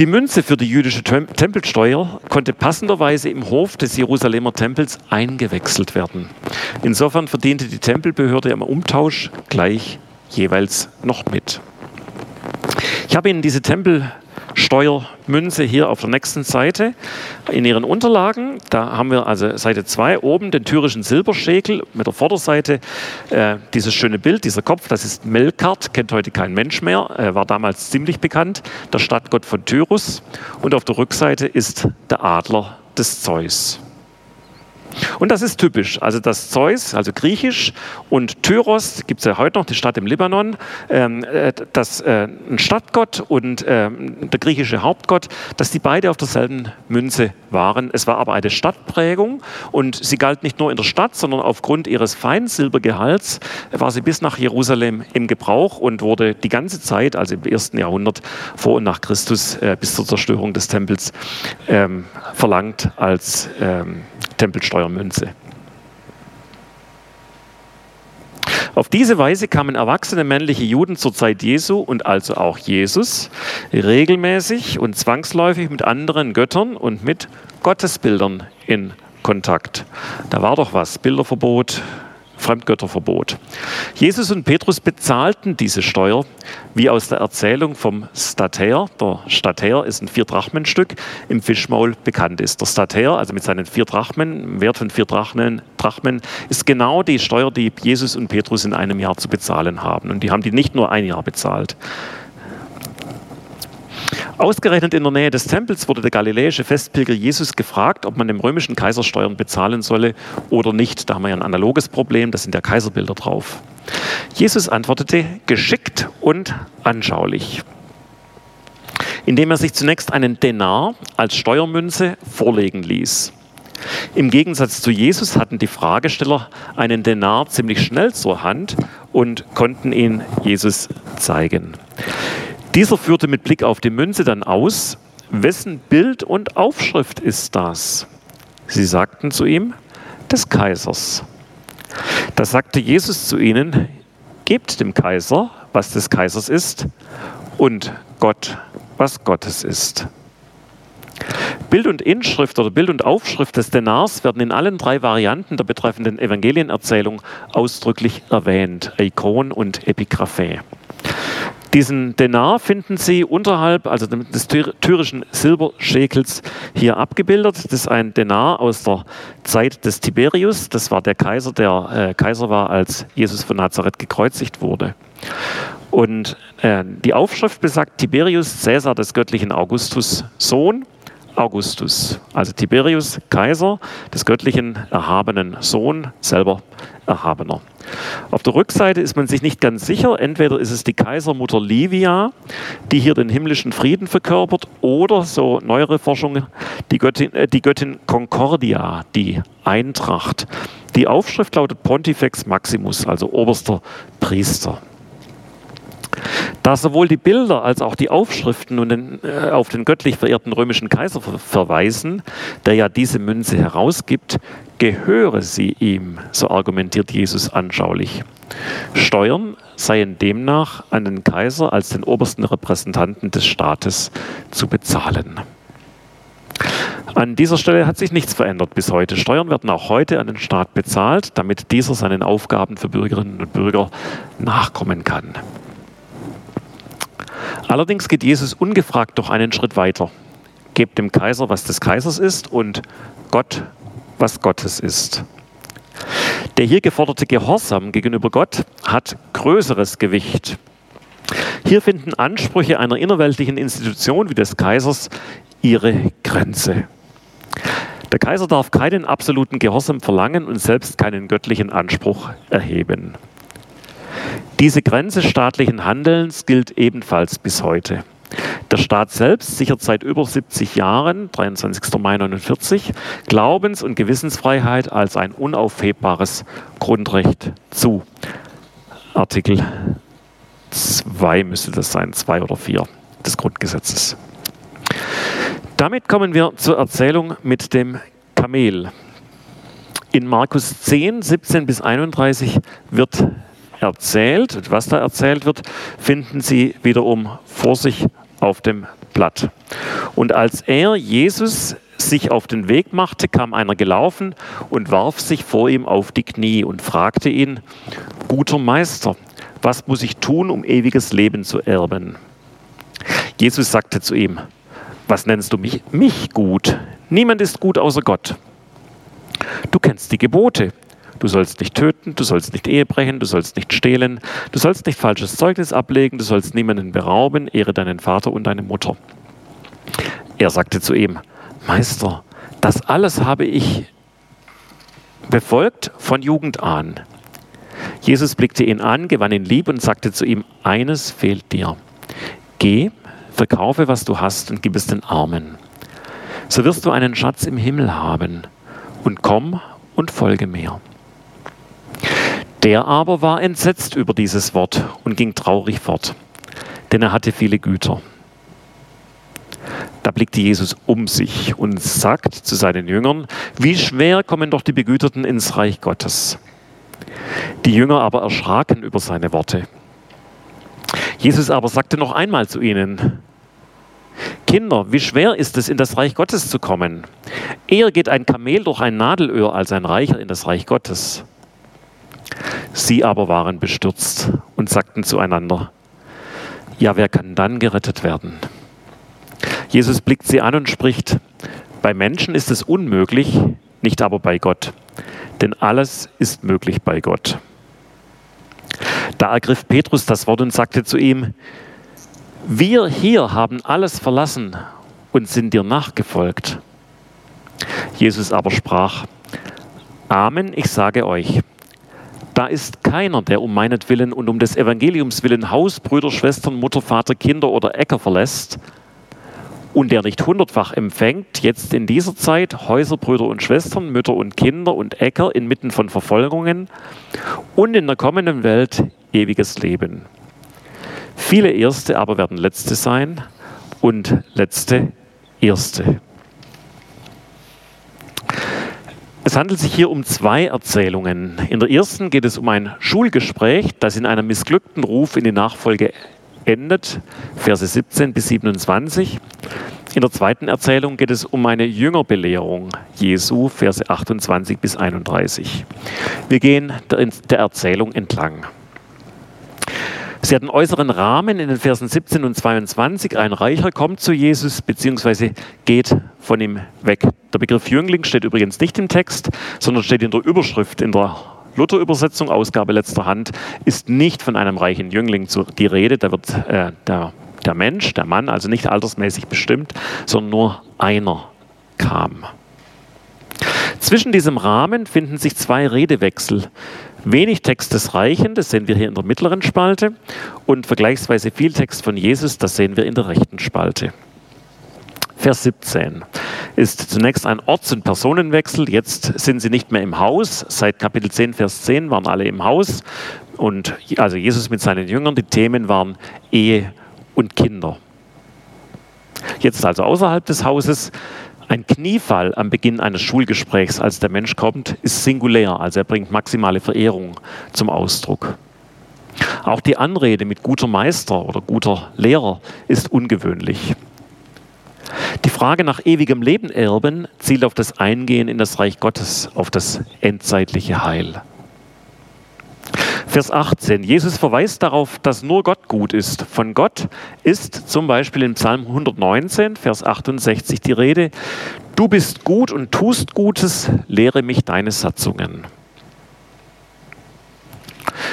Die Münze für die jüdische Tempelsteuer konnte passenderweise im Hof des Jerusalemer Tempels eingewechselt werden. Insofern verdiente die Tempelbehörde am Umtausch gleich jeweils noch mit. Ich habe Ihnen diese Tempel Steuermünze hier auf der nächsten Seite in Ihren Unterlagen. Da haben wir also Seite 2 oben den tyrischen Silberschäkel mit der Vorderseite äh, dieses schöne Bild, dieser Kopf, das ist Melkart, kennt heute kein Mensch mehr, äh, war damals ziemlich bekannt, der Stadtgott von Tyrus. Und auf der Rückseite ist der Adler des Zeus. Und das ist typisch. Also das Zeus, also griechisch, und Tyros, gibt es ja heute noch, die Stadt im Libanon, ähm, äh, das, äh, ein Stadtgott und äh, der griechische Hauptgott, dass die beide auf derselben Münze waren. Es war aber eine Stadtprägung und sie galt nicht nur in der Stadt, sondern aufgrund ihres Feinsilbergehalts war sie bis nach Jerusalem im Gebrauch und wurde die ganze Zeit, also im ersten Jahrhundert vor und nach Christus, äh, bis zur Zerstörung des Tempels, ähm, verlangt als ähm, Tempelsteuermünze. Auf diese Weise kamen erwachsene männliche Juden zur Zeit Jesu und also auch Jesus regelmäßig und zwangsläufig mit anderen Göttern und mit Gottesbildern in Kontakt. Da war doch was, Bilderverbot, Fremdgötterverbot. Jesus und Petrus bezahlten diese Steuer, wie aus der Erzählung vom Stater. Der Stater ist ein Vierdrachmenstück, im Fischmaul bekannt ist. Der Stater, also mit seinen vier Drachmen, Wert von vier Drachmen, Drachmen, ist genau die Steuer, die Jesus und Petrus in einem Jahr zu bezahlen haben. Und die haben die nicht nur ein Jahr bezahlt. Ausgerechnet in der Nähe des Tempels wurde der galiläische Festpilger Jesus gefragt, ob man dem römischen Kaiser Steuern bezahlen solle oder nicht. Da haben wir ja ein analoges Problem, da sind ja Kaiserbilder drauf. Jesus antwortete geschickt und anschaulich, indem er sich zunächst einen Denar als Steuermünze vorlegen ließ. Im Gegensatz zu Jesus hatten die Fragesteller einen Denar ziemlich schnell zur Hand und konnten ihn Jesus zeigen. Dieser führte mit Blick auf die Münze dann aus, wessen Bild und Aufschrift ist das? Sie sagten zu ihm, des Kaisers. Da sagte Jesus zu ihnen, gebt dem Kaiser, was des Kaisers ist, und Gott, was Gottes ist. Bild und Inschrift oder Bild und Aufschrift des Denars werden in allen drei Varianten der betreffenden Evangelienerzählung ausdrücklich erwähnt, Ikon und Epigraphä. Diesen Denar finden Sie unterhalb, also des tyrischen Silberschäkels, hier abgebildet. Das ist ein Denar aus der Zeit des Tiberius. Das war der Kaiser, der äh, Kaiser war, als Jesus von Nazareth gekreuzigt wurde. Und äh, die Aufschrift besagt Tiberius Caesar des göttlichen Augustus Sohn. Augustus, also Tiberius, Kaiser des göttlichen erhabenen Sohn, selber erhabener. Auf der Rückseite ist man sich nicht ganz sicher, entweder ist es die Kaisermutter Livia, die hier den himmlischen Frieden verkörpert, oder so neuere Forschung, die Göttin, äh, die Göttin Concordia, die Eintracht. Die Aufschrift lautet Pontifex Maximus, also oberster Priester. Da sowohl die Bilder als auch die Aufschriften und den, äh, auf den göttlich verehrten römischen Kaiser ver verweisen, der ja diese Münze herausgibt, gehöre sie ihm, so argumentiert Jesus anschaulich. Steuern seien demnach an den Kaiser als den obersten Repräsentanten des Staates zu bezahlen. An dieser Stelle hat sich nichts verändert bis heute. Steuern werden auch heute an den Staat bezahlt, damit dieser seinen Aufgaben für Bürgerinnen und Bürger nachkommen kann. Allerdings geht Jesus ungefragt doch einen Schritt weiter. Gebt dem Kaiser, was des Kaisers ist und Gott, was Gottes ist. Der hier geforderte Gehorsam gegenüber Gott hat größeres Gewicht. Hier finden Ansprüche einer innerweltlichen Institution wie des Kaisers ihre Grenze. Der Kaiser darf keinen absoluten Gehorsam verlangen und selbst keinen göttlichen Anspruch erheben. Diese Grenze staatlichen Handelns gilt ebenfalls bis heute. Der Staat selbst sichert seit über 70 Jahren, 23. Mai 49, Glaubens- und Gewissensfreiheit als ein unaufhebbares Grundrecht zu. Artikel 2 müsste das sein, 2 oder 4 des Grundgesetzes. Damit kommen wir zur Erzählung mit dem Kamel. In Markus 10, 17 bis 31 wird erzählt, was da erzählt wird, finden Sie wiederum vor sich auf dem Blatt. Und als er, Jesus, sich auf den Weg machte, kam einer gelaufen und warf sich vor ihm auf die Knie und fragte ihn, guter Meister, was muss ich tun, um ewiges Leben zu erben? Jesus sagte zu ihm, was nennst du mich? Mich gut. Niemand ist gut außer Gott. Du kennst die Gebote. Du sollst nicht töten, du sollst nicht Ehe brechen, du sollst nicht stehlen, du sollst nicht falsches Zeugnis ablegen, du sollst niemanden berauben, ehre deinen Vater und deine Mutter. Er sagte zu ihm, Meister, das alles habe ich befolgt von Jugend an. Jesus blickte ihn an, gewann ihn lieb und sagte zu ihm, eines fehlt dir. Geh, verkaufe, was du hast und gib es den Armen. So wirst du einen Schatz im Himmel haben. Und komm und folge mir. Der aber war entsetzt über dieses Wort und ging traurig fort, denn er hatte viele Güter. Da blickte Jesus um sich und sagt zu seinen Jüngern, wie schwer kommen doch die Begüterten ins Reich Gottes. Die Jünger aber erschraken über seine Worte. Jesus aber sagte noch einmal zu ihnen, Kinder, wie schwer ist es, in das Reich Gottes zu kommen? Eher geht ein Kamel durch ein Nadelöhr als ein Reicher in das Reich Gottes. Sie aber waren bestürzt und sagten zueinander, ja, wer kann dann gerettet werden? Jesus blickt sie an und spricht, bei Menschen ist es unmöglich, nicht aber bei Gott, denn alles ist möglich bei Gott. Da ergriff Petrus das Wort und sagte zu ihm, wir hier haben alles verlassen und sind dir nachgefolgt. Jesus aber sprach, Amen, ich sage euch, da ist keiner, der um meinetwillen und um des Evangeliums willen Haus, Brüder, Schwestern, Mutter, Vater, Kinder oder Äcker verlässt und der nicht hundertfach empfängt, jetzt in dieser Zeit Häuser, Brüder und Schwestern, Mütter und Kinder und Äcker inmitten von Verfolgungen und in der kommenden Welt ewiges Leben. Viele Erste aber werden Letzte sein und Letzte Erste. Es handelt sich hier um zwei Erzählungen. In der ersten geht es um ein Schulgespräch, das in einem missglückten Ruf in die Nachfolge endet, Verse 17 bis 27. In der zweiten Erzählung geht es um eine Jüngerbelehrung Jesu, Verse 28 bis 31. Wir gehen der Erzählung entlang. Sie hat einen äußeren Rahmen in den Versen 17 und 22. Ein Reicher kommt zu Jesus bzw. geht von ihm weg. Der Begriff Jüngling steht übrigens nicht im Text, sondern steht in der Überschrift, in der Luther-Übersetzung, Ausgabe letzter Hand, ist nicht von einem reichen Jüngling die Rede. Da wird äh, der, der Mensch, der Mann, also nicht altersmäßig bestimmt, sondern nur einer kam. Zwischen diesem Rahmen finden sich zwei Redewechsel. Wenig Text des Reichen, das sehen wir hier in der mittleren Spalte, und vergleichsweise viel Text von Jesus, das sehen wir in der rechten Spalte. Vers 17 ist zunächst ein Orts- und Personenwechsel. Jetzt sind sie nicht mehr im Haus. Seit Kapitel 10, Vers 10 waren alle im Haus. Und also Jesus mit seinen Jüngern. Die Themen waren Ehe und Kinder. Jetzt also außerhalb des Hauses. Ein Kniefall am Beginn eines Schulgesprächs, als der Mensch kommt, ist singulär, also er bringt maximale Verehrung zum Ausdruck. Auch die Anrede mit guter Meister oder guter Lehrer ist ungewöhnlich. Die Frage nach ewigem Leben erben zielt auf das Eingehen in das Reich Gottes, auf das endzeitliche Heil. Vers 18. Jesus verweist darauf, dass nur Gott gut ist. Von Gott ist zum Beispiel in Psalm 119, Vers 68 die Rede, Du bist gut und tust Gutes, lehre mich deine Satzungen.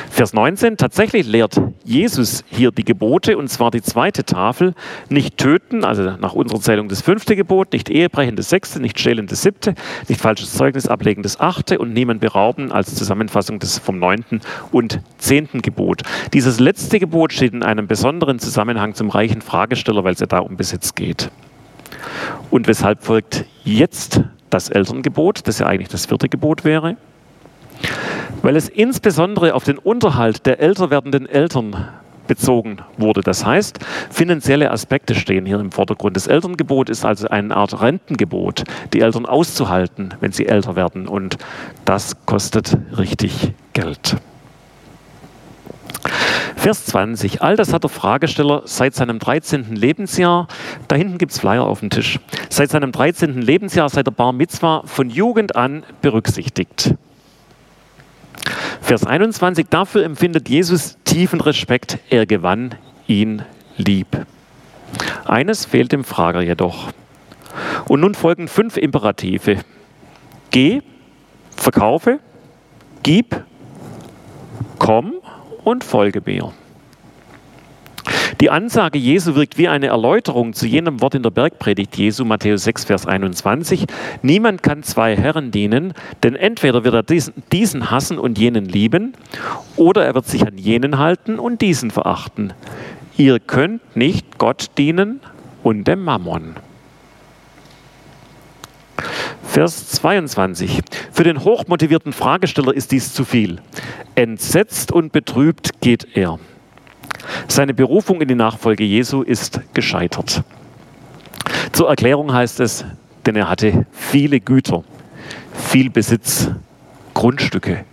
Vers 19, tatsächlich lehrt Jesus hier die Gebote, und zwar die zweite Tafel, nicht töten, also nach unserer Zählung das fünfte Gebot, nicht Ehebrechen das sechste, nicht stehlen das siebte, nicht falsches Zeugnis ablegen das achte und niemand berauben als Zusammenfassung des vom neunten und zehnten Gebot. Dieses letzte Gebot steht in einem besonderen Zusammenhang zum reichen Fragesteller, weil es ja da um Besitz geht. Und weshalb folgt jetzt das Elterngebot, das ja eigentlich das vierte Gebot wäre? Weil es insbesondere auf den Unterhalt der älter werdenden Eltern bezogen wurde. Das heißt, finanzielle Aspekte stehen hier im Vordergrund. Das Elterngebot ist also eine Art Rentengebot, die Eltern auszuhalten, wenn sie älter werden. Und das kostet richtig Geld. Vers 20. All das hat der Fragesteller seit seinem 13. Lebensjahr, da hinten gibt es Flyer auf dem Tisch, seit seinem 13. Lebensjahr, seit der Bar Mitzwa von Jugend an berücksichtigt. Vers 21, dafür empfindet Jesus tiefen Respekt, er gewann ihn lieb. Eines fehlt dem Frager jedoch. Und nun folgen fünf Imperative. Geh, verkaufe, gib, komm und folge mir. Die Ansage Jesu wirkt wie eine Erläuterung zu jenem Wort in der Bergpredigt Jesu, Matthäus 6, Vers 21. Niemand kann zwei Herren dienen, denn entweder wird er diesen, hassen und jenen lieben, oder er wird sich an jenen halten und diesen verachten. Ihr könnt nicht Gott dienen und dem Mammon. Vers 22. Für den hochmotivierten Fragesteller ist dies zu viel. Entsetzt und betrübt geht er. Seine Berufung in die Nachfolge Jesu ist gescheitert. Zur Erklärung heißt es, denn er hatte viele Güter, viel Besitz, Grundstücke,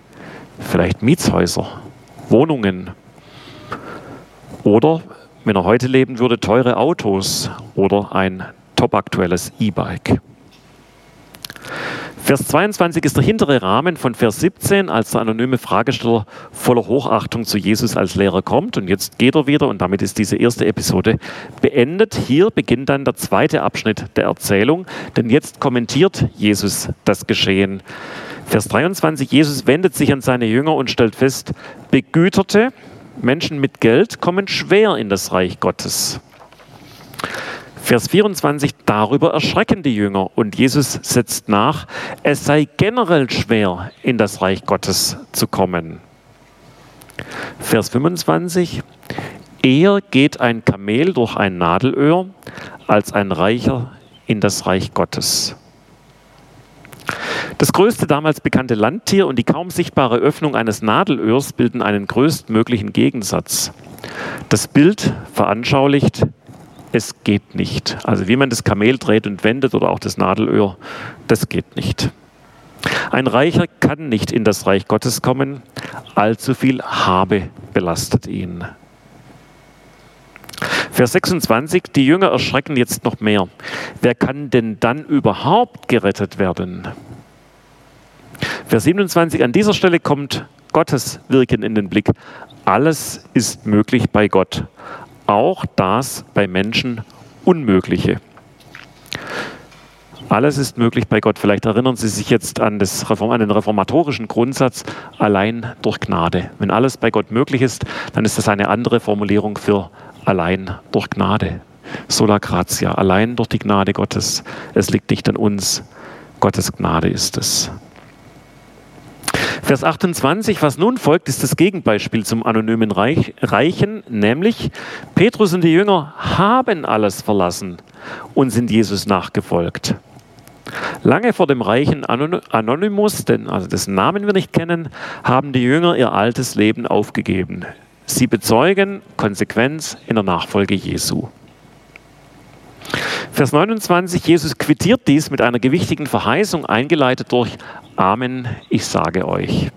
vielleicht Mietshäuser, Wohnungen oder, wenn er heute leben würde, teure Autos oder ein topaktuelles E-Bike. Vers 22 ist der hintere Rahmen von Vers 17, als der anonyme Fragesteller voller Hochachtung zu Jesus als Lehrer kommt. Und jetzt geht er wieder und damit ist diese erste Episode beendet. Hier beginnt dann der zweite Abschnitt der Erzählung, denn jetzt kommentiert Jesus das Geschehen. Vers 23, Jesus wendet sich an seine Jünger und stellt fest, Begüterte Menschen mit Geld kommen schwer in das Reich Gottes. Vers 24, darüber erschrecken die Jünger und Jesus setzt nach, es sei generell schwer, in das Reich Gottes zu kommen. Vers 25, eher geht ein Kamel durch ein Nadelöhr als ein Reicher in das Reich Gottes. Das größte damals bekannte Landtier und die kaum sichtbare Öffnung eines Nadelöhrs bilden einen größtmöglichen Gegensatz. Das Bild veranschaulicht es geht nicht. Also wie man das Kamel dreht und wendet oder auch das Nadelöhr, das geht nicht. Ein Reicher kann nicht in das Reich Gottes kommen, allzu viel Habe belastet ihn. Vers 26, die Jünger erschrecken jetzt noch mehr. Wer kann denn dann überhaupt gerettet werden? Vers 27, an dieser Stelle kommt Gottes Wirken in den Blick. Alles ist möglich bei Gott, auch das bei Menschen Unmögliche. Alles ist möglich bei Gott. Vielleicht erinnern Sie sich jetzt an, das an den reformatorischen Grundsatz, allein durch Gnade. Wenn alles bei Gott möglich ist, dann ist das eine andere Formulierung für allein durch Gnade. Sola gratia, allein durch die Gnade Gottes. Es liegt nicht an uns. Gottes Gnade ist es. Vers 28, was nun folgt, ist das Gegenbeispiel zum anonymen Reichen, nämlich Petrus und die Jünger haben alles verlassen und sind Jesus nachgefolgt. Lange vor dem reichen Anonymous, denn, also dessen Namen wir nicht kennen, haben die Jünger ihr altes Leben aufgegeben. Sie bezeugen Konsequenz in der Nachfolge Jesu. Vers 29, Jesus quittiert dies mit einer gewichtigen Verheißung, eingeleitet durch Amen, ich sage euch.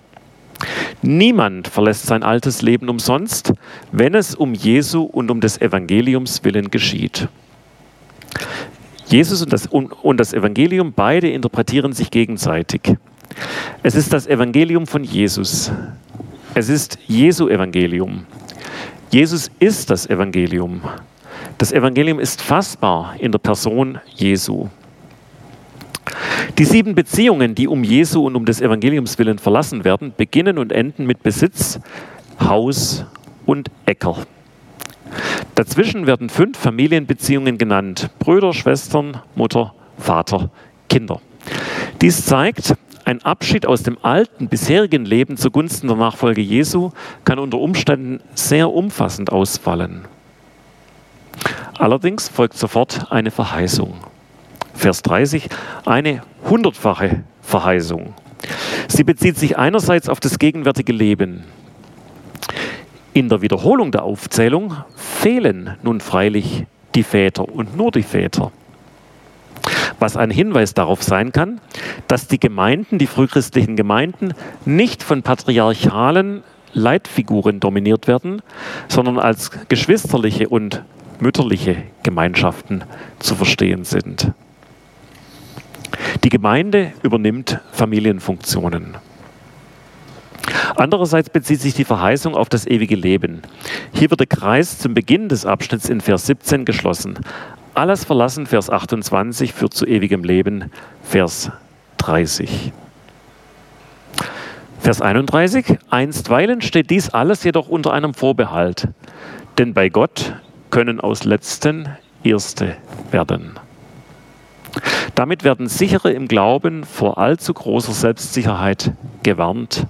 Niemand verlässt sein altes Leben umsonst, wenn es um Jesu und um des Evangeliums willen geschieht. Jesus und das, und das Evangelium, beide interpretieren sich gegenseitig. Es ist das Evangelium von Jesus. Es ist Jesu Evangelium. Jesus ist das Evangelium. Das Evangelium ist fassbar in der Person Jesu. Die sieben Beziehungen, die um Jesu und um des Evangeliums willen verlassen werden, beginnen und enden mit Besitz, Haus und Äcker. Dazwischen werden fünf Familienbeziehungen genannt. Brüder, Schwestern, Mutter, Vater, Kinder. Dies zeigt, ein Abschied aus dem alten, bisherigen Leben zugunsten der Nachfolge Jesu kann unter Umständen sehr umfassend ausfallen. Allerdings folgt sofort eine Verheißung. Vers 30, eine hundertfache Verheißung. Sie bezieht sich einerseits auf das gegenwärtige Leben. In der Wiederholung der Aufzählung fehlen nun freilich die Väter und nur die Väter. Was ein Hinweis darauf sein kann, dass die Gemeinden, die frühchristlichen Gemeinden, nicht von patriarchalen Leitfiguren dominiert werden, sondern als geschwisterliche und mütterliche Gemeinschaften zu verstehen sind. Die Gemeinde übernimmt Familienfunktionen. Andererseits bezieht sich die Verheißung auf das ewige Leben. Hier wird der Kreis zum Beginn des Abschnitts in Vers 17 geschlossen. Alles verlassen, Vers 28, führt zu ewigem Leben, Vers 30. Vers 31, einstweilen steht dies alles jedoch unter einem Vorbehalt, denn bei Gott können aus letzten Erste werden. Damit werden sichere im Glauben vor allzu großer Selbstsicherheit gewarnt.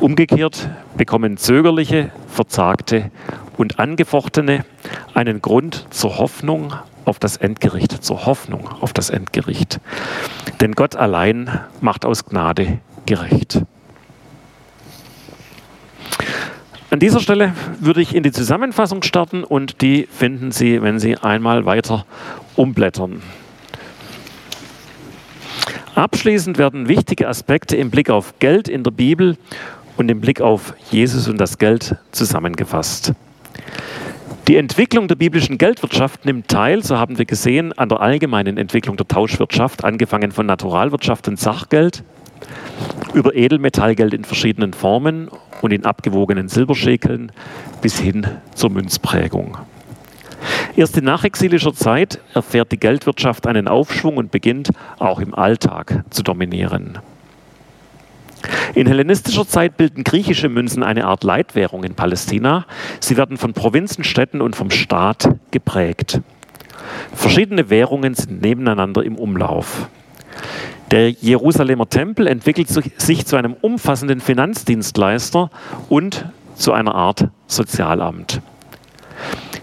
Umgekehrt bekommen zögerliche, verzagte und angefochtene einen Grund zur Hoffnung auf das Endgericht, zur Hoffnung auf das Endgericht. Denn Gott allein macht aus Gnade gerecht. An dieser Stelle würde ich in die Zusammenfassung starten und die finden Sie, wenn Sie einmal weiter umblättern. Abschließend werden wichtige Aspekte im Blick auf Geld in der Bibel und im Blick auf Jesus und das Geld zusammengefasst. Die Entwicklung der biblischen Geldwirtschaft nimmt teil, so haben wir gesehen, an der allgemeinen Entwicklung der Tauschwirtschaft, angefangen von Naturalwirtschaft und Sachgeld, über Edelmetallgeld in verschiedenen Formen und in abgewogenen Silberschäkeln bis hin zur Münzprägung. Erst in nachexilischer Zeit erfährt die Geldwirtschaft einen Aufschwung und beginnt auch im Alltag zu dominieren. In hellenistischer Zeit bilden griechische Münzen eine Art Leitwährung in Palästina. Sie werden von Provinzen, Städten und vom Staat geprägt. Verschiedene Währungen sind nebeneinander im Umlauf. Der Jerusalemer Tempel entwickelt sich zu einem umfassenden Finanzdienstleister und zu einer Art Sozialamt.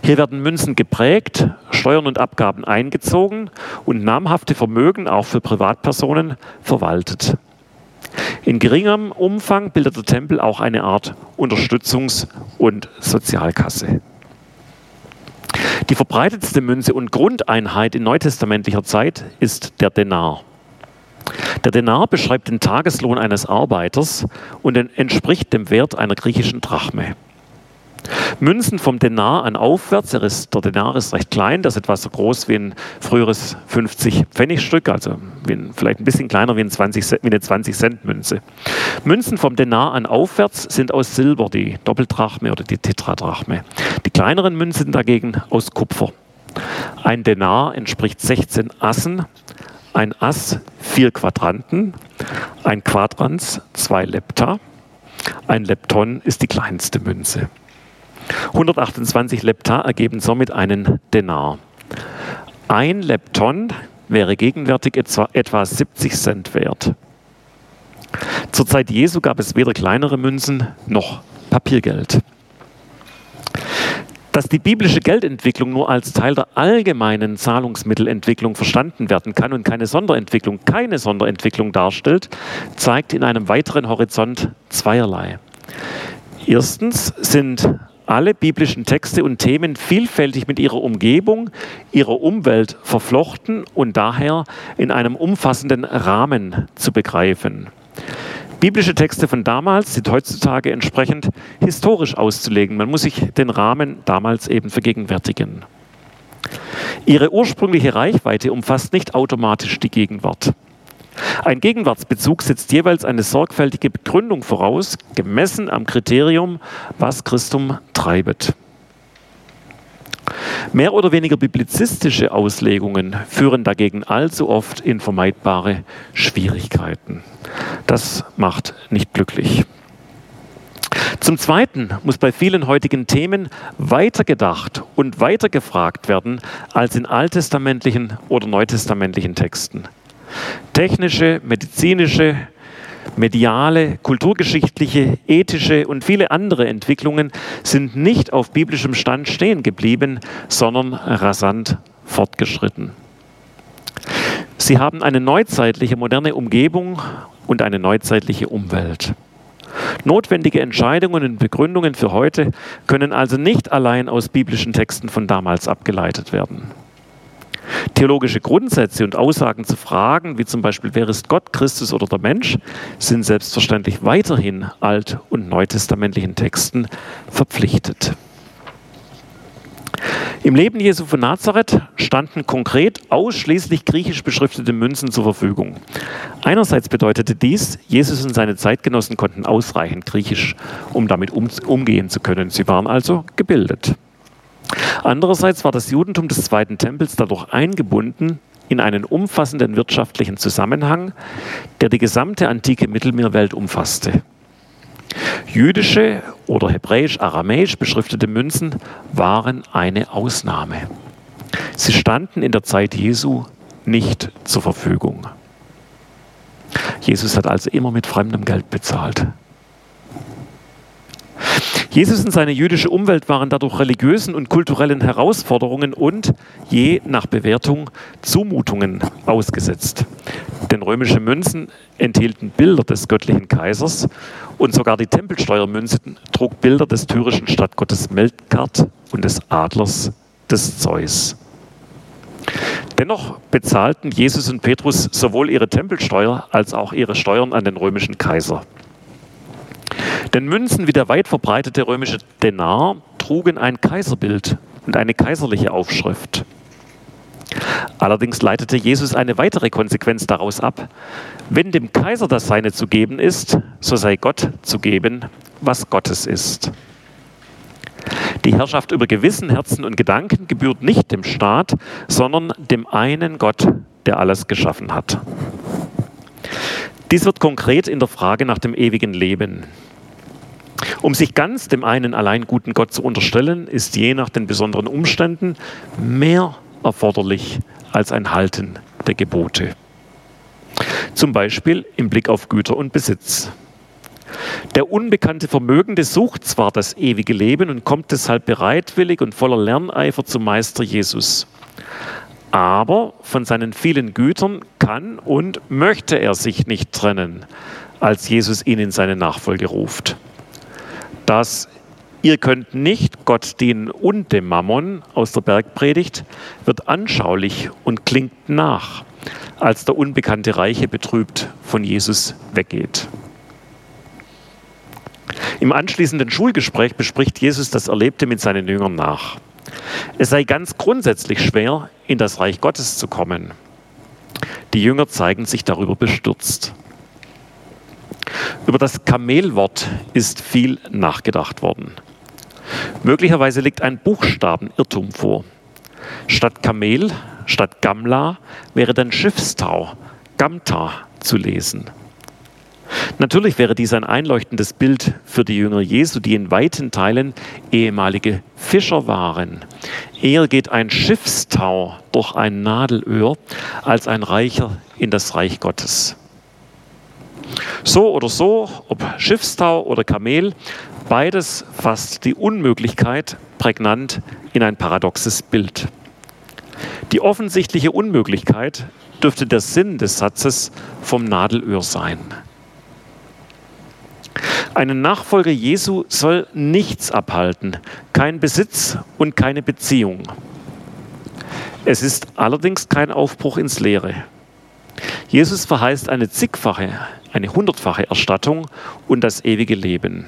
Hier werden Münzen geprägt, Steuern und Abgaben eingezogen und namhafte Vermögen auch für Privatpersonen verwaltet. In geringem Umfang bildet der Tempel auch eine Art Unterstützungs- und Sozialkasse. Die verbreitetste Münze und Grundeinheit in neutestamentlicher Zeit ist der Denar. Der Denar beschreibt den Tageslohn eines Arbeiters und entspricht dem Wert einer griechischen Drachme. Münzen vom Denar an aufwärts, der, ist, der Denar ist recht klein, das ist etwa so groß wie ein früheres 50-Pfennigstück, also ein, vielleicht ein bisschen kleiner wie, ein 20, wie eine 20-Cent-Münze. Münzen vom Denar an aufwärts sind aus Silber, die Doppeldrachme oder die Tetradrachme. Die kleineren Münzen dagegen aus Kupfer. Ein Denar entspricht 16 Assen, ein Ass vier Quadranten, ein Quadrans zwei Lepta, ein Lepton ist die kleinste Münze. 128 Lepta ergeben somit einen Denar. Ein Lepton wäre gegenwärtig etwa, etwa 70 Cent wert. Zur Zeit Jesu gab es weder kleinere Münzen noch Papiergeld. Dass die biblische Geldentwicklung nur als Teil der allgemeinen Zahlungsmittelentwicklung verstanden werden kann und keine Sonderentwicklung, keine Sonderentwicklung darstellt, zeigt in einem weiteren Horizont zweierlei. Erstens sind alle biblischen Texte und Themen vielfältig mit ihrer Umgebung, ihrer Umwelt verflochten und daher in einem umfassenden Rahmen zu begreifen. Biblische Texte von damals sind heutzutage entsprechend historisch auszulegen. Man muss sich den Rahmen damals eben vergegenwärtigen. Ihre ursprüngliche Reichweite umfasst nicht automatisch die Gegenwart. Ein Gegenwartsbezug setzt jeweils eine sorgfältige Begründung voraus, gemessen am Kriterium, was Christum treibet. Mehr oder weniger biblizistische Auslegungen führen dagegen allzu oft in vermeidbare Schwierigkeiten. Das macht nicht glücklich. Zum Zweiten muss bei vielen heutigen Themen weitergedacht und weitergefragt werden als in alttestamentlichen oder neutestamentlichen Texten. Technische, medizinische, mediale, kulturgeschichtliche, ethische und viele andere Entwicklungen sind nicht auf biblischem Stand stehen geblieben, sondern rasant fortgeschritten. Sie haben eine neuzeitliche, moderne Umgebung und eine neuzeitliche Umwelt. Notwendige Entscheidungen und Begründungen für heute können also nicht allein aus biblischen Texten von damals abgeleitet werden. Theologische Grundsätze und Aussagen zu Fragen, wie zum Beispiel, wer ist Gott, Christus oder der Mensch, sind selbstverständlich weiterhin alt- und neutestamentlichen Texten verpflichtet. Im Leben Jesu von Nazareth standen konkret ausschließlich griechisch beschriftete Münzen zur Verfügung. Einerseits bedeutete dies, Jesus und seine Zeitgenossen konnten ausreichend Griechisch, um damit umgehen zu können. Sie waren also gebildet. Andererseits war das Judentum des Zweiten Tempels dadurch eingebunden in einen umfassenden wirtschaftlichen Zusammenhang, der die gesamte antike Mittelmeerwelt umfasste. Jüdische oder hebräisch-aramäisch beschriftete Münzen waren eine Ausnahme. Sie standen in der Zeit Jesu nicht zur Verfügung. Jesus hat also immer mit fremdem Geld bezahlt. Jesus und seine jüdische Umwelt waren dadurch religiösen und kulturellen Herausforderungen und je nach Bewertung Zumutungen ausgesetzt. Denn römische Münzen enthielten Bilder des göttlichen Kaisers und sogar die Tempelsteuermünze trug Bilder des tyrischen Stadtgottes Melkart und des Adlers des Zeus. Dennoch bezahlten Jesus und Petrus sowohl ihre Tempelsteuer als auch ihre Steuern an den römischen Kaiser. Denn Münzen wie der weit verbreitete römische Denar trugen ein Kaiserbild und eine kaiserliche Aufschrift. Allerdings leitete Jesus eine weitere Konsequenz daraus ab. Wenn dem Kaiser das Seine zu geben ist, so sei Gott zu geben, was Gottes ist. Die Herrschaft über Gewissen, Herzen und Gedanken gebührt nicht dem Staat, sondern dem einen Gott, der alles geschaffen hat. Dies wird konkret in der Frage nach dem ewigen Leben. Um sich ganz dem einen allein guten Gott zu unterstellen, ist je nach den besonderen Umständen mehr erforderlich als ein Halten der Gebote. Zum Beispiel im Blick auf Güter und Besitz. Der unbekannte Vermögende sucht zwar das ewige Leben und kommt deshalb bereitwillig und voller Lerneifer zum Meister Jesus. Aber von seinen vielen Gütern kann und möchte er sich nicht trennen, als Jesus ihn in seine Nachfolge ruft dass ihr könnt nicht Gott dienen und dem Mammon aus der Bergpredigt wird anschaulich und klingt nach, als der unbekannte Reiche betrübt von Jesus weggeht. Im anschließenden Schulgespräch bespricht Jesus das Erlebte mit seinen Jüngern nach. Es sei ganz grundsätzlich schwer, in das Reich Gottes zu kommen. Die Jünger zeigen sich darüber bestürzt. Über das Kamelwort ist viel nachgedacht worden. Möglicherweise liegt ein Buchstabenirrtum vor. Statt Kamel, statt Gamla wäre dann Schiffstau, Gamta zu lesen. Natürlich wäre dies ein einleuchtendes Bild für die Jünger Jesu, die in weiten Teilen ehemalige Fischer waren. Eher geht ein Schiffstau durch ein Nadelöhr als ein Reicher in das Reich Gottes. So oder so, ob Schiffstau oder Kamel, beides fasst die Unmöglichkeit prägnant in ein paradoxes Bild. Die offensichtliche Unmöglichkeit dürfte der Sinn des Satzes vom Nadelöhr sein. Einen Nachfolger Jesu soll nichts abhalten, kein Besitz und keine Beziehung. Es ist allerdings kein Aufbruch ins Leere. Jesus verheißt eine zigfache, eine hundertfache Erstattung und das ewige Leben.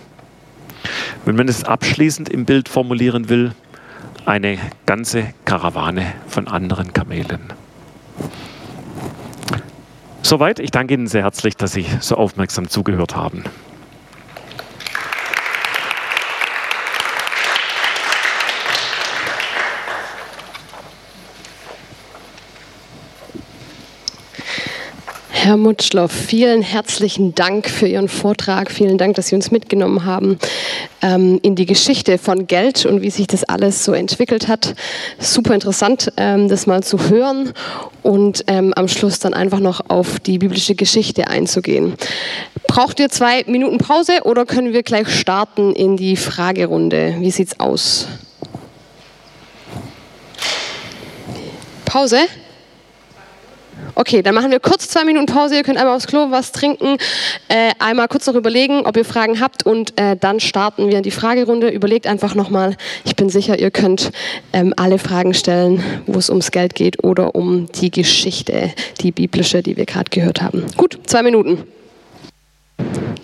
Wenn man es abschließend im Bild formulieren will, eine ganze Karawane von anderen Kamelen. Soweit. Ich danke Ihnen sehr herzlich, dass Sie so aufmerksam zugehört haben. Herr Mutschloff, vielen herzlichen Dank für Ihren Vortrag. Vielen Dank, dass Sie uns mitgenommen haben ähm, in die Geschichte von Geld und wie sich das alles so entwickelt hat. Super interessant, ähm, das mal zu hören und ähm, am Schluss dann einfach noch auf die biblische Geschichte einzugehen. Braucht ihr zwei Minuten Pause oder können wir gleich starten in die Fragerunde? Wie sieht's aus? Pause? Okay, dann machen wir kurz zwei Minuten Pause. Ihr könnt einmal aufs Klo was trinken, äh, einmal kurz noch überlegen, ob ihr Fragen habt und äh, dann starten wir in die Fragerunde. Überlegt einfach nochmal. Ich bin sicher, ihr könnt ähm, alle Fragen stellen, wo es ums Geld geht oder um die Geschichte, die biblische, die wir gerade gehört haben. Gut, zwei Minuten.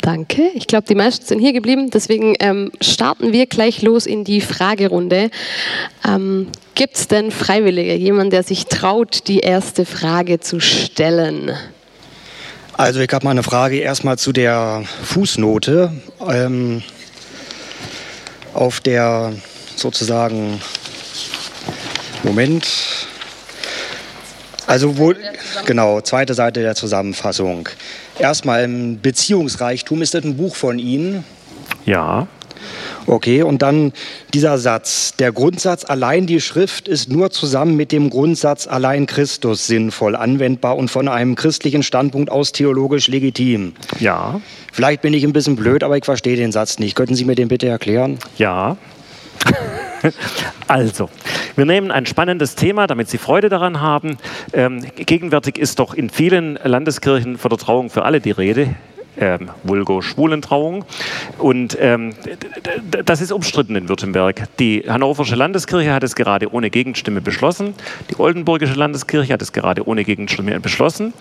Danke. Ich glaube, die meisten sind hier geblieben. Deswegen ähm, starten wir gleich los in die Fragerunde. Ähm, Gibt es denn Freiwillige, jemand, der sich traut, die erste Frage zu stellen? Also ich habe mal eine Frage erstmal zu der Fußnote. Ähm, auf der sozusagen Moment. Also wo genau zweite Seite der Zusammenfassung. Erstmal Beziehungsreichtum. Ist das ein Buch von Ihnen? Ja. Okay, und dann dieser Satz. Der Grundsatz allein die Schrift ist nur zusammen mit dem Grundsatz allein Christus sinnvoll, anwendbar und von einem christlichen Standpunkt aus theologisch legitim. Ja. Vielleicht bin ich ein bisschen blöd, aber ich verstehe den Satz nicht. Könnten Sie mir den bitte erklären? Ja. Also, wir nehmen ein spannendes Thema, damit Sie Freude daran haben. Ähm, gegenwärtig ist doch in vielen Landeskirchen von der Trauung für alle die Rede ähm, Vulgo-Schwulentrauung. Und ähm, das ist umstritten in Württemberg. Die Hannoversche Landeskirche hat es gerade ohne Gegenstimme beschlossen. Die Oldenburgische Landeskirche hat es gerade ohne Gegenstimme beschlossen.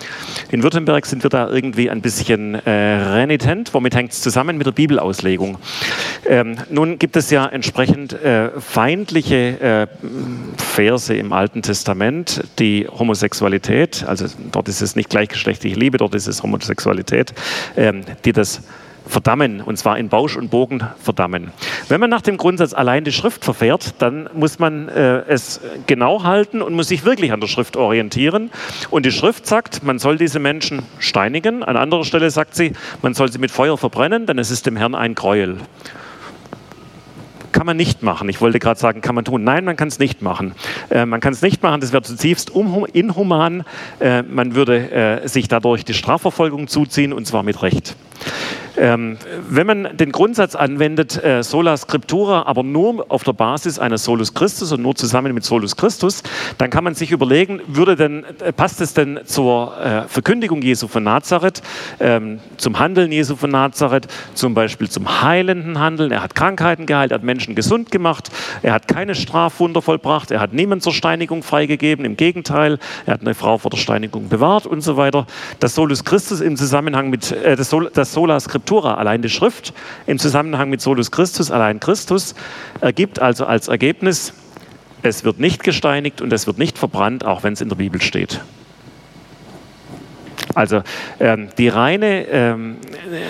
In Württemberg sind wir da irgendwie ein bisschen äh, renitent. Womit hängt es zusammen? Mit der Bibelauslegung. Ähm, nun gibt es ja entsprechend äh, feindliche äh, Verse im Alten Testament, die Homosexualität, also dort ist es nicht gleichgeschlechtliche Liebe, dort ist es Homosexualität ähm, die das verdammen, und zwar in Bausch und Bogen verdammen. Wenn man nach dem Grundsatz allein die Schrift verfährt, dann muss man äh, es genau halten und muss sich wirklich an der Schrift orientieren. Und die Schrift sagt, man soll diese Menschen steinigen. An anderer Stelle sagt sie, man soll sie mit Feuer verbrennen, denn es ist dem Herrn ein Gräuel kann man nicht machen. Ich wollte gerade sagen, kann man tun. Nein, man kann es nicht machen. Äh, man kann es nicht machen, das wäre zutiefst inhuman. Äh, man würde äh, sich dadurch die Strafverfolgung zuziehen und zwar mit Recht. Ähm, wenn man den Grundsatz anwendet, äh, sola scriptura, aber nur auf der Basis eines Solus Christus und nur zusammen mit Solus Christus, dann kann man sich überlegen, würde denn, äh, passt es denn zur äh, Verkündigung Jesu von Nazareth, ähm, zum Handeln Jesu von Nazareth, zum Beispiel zum heilenden Handeln. Er hat Krankheiten geheilt, er hat Menschen gesund gemacht, er hat keine Strafwunder vollbracht, er hat niemand zur Steinigung freigegeben, im Gegenteil, er hat eine Frau vor der Steinigung bewahrt und so weiter. Das Solus Christus im Zusammenhang mit, äh, das, Sol, das Sola Scriptura, allein die Schrift, im Zusammenhang mit Solus Christus, allein Christus, ergibt also als Ergebnis, es wird nicht gesteinigt und es wird nicht verbrannt, auch wenn es in der Bibel steht. Also ähm, die, reine, ähm,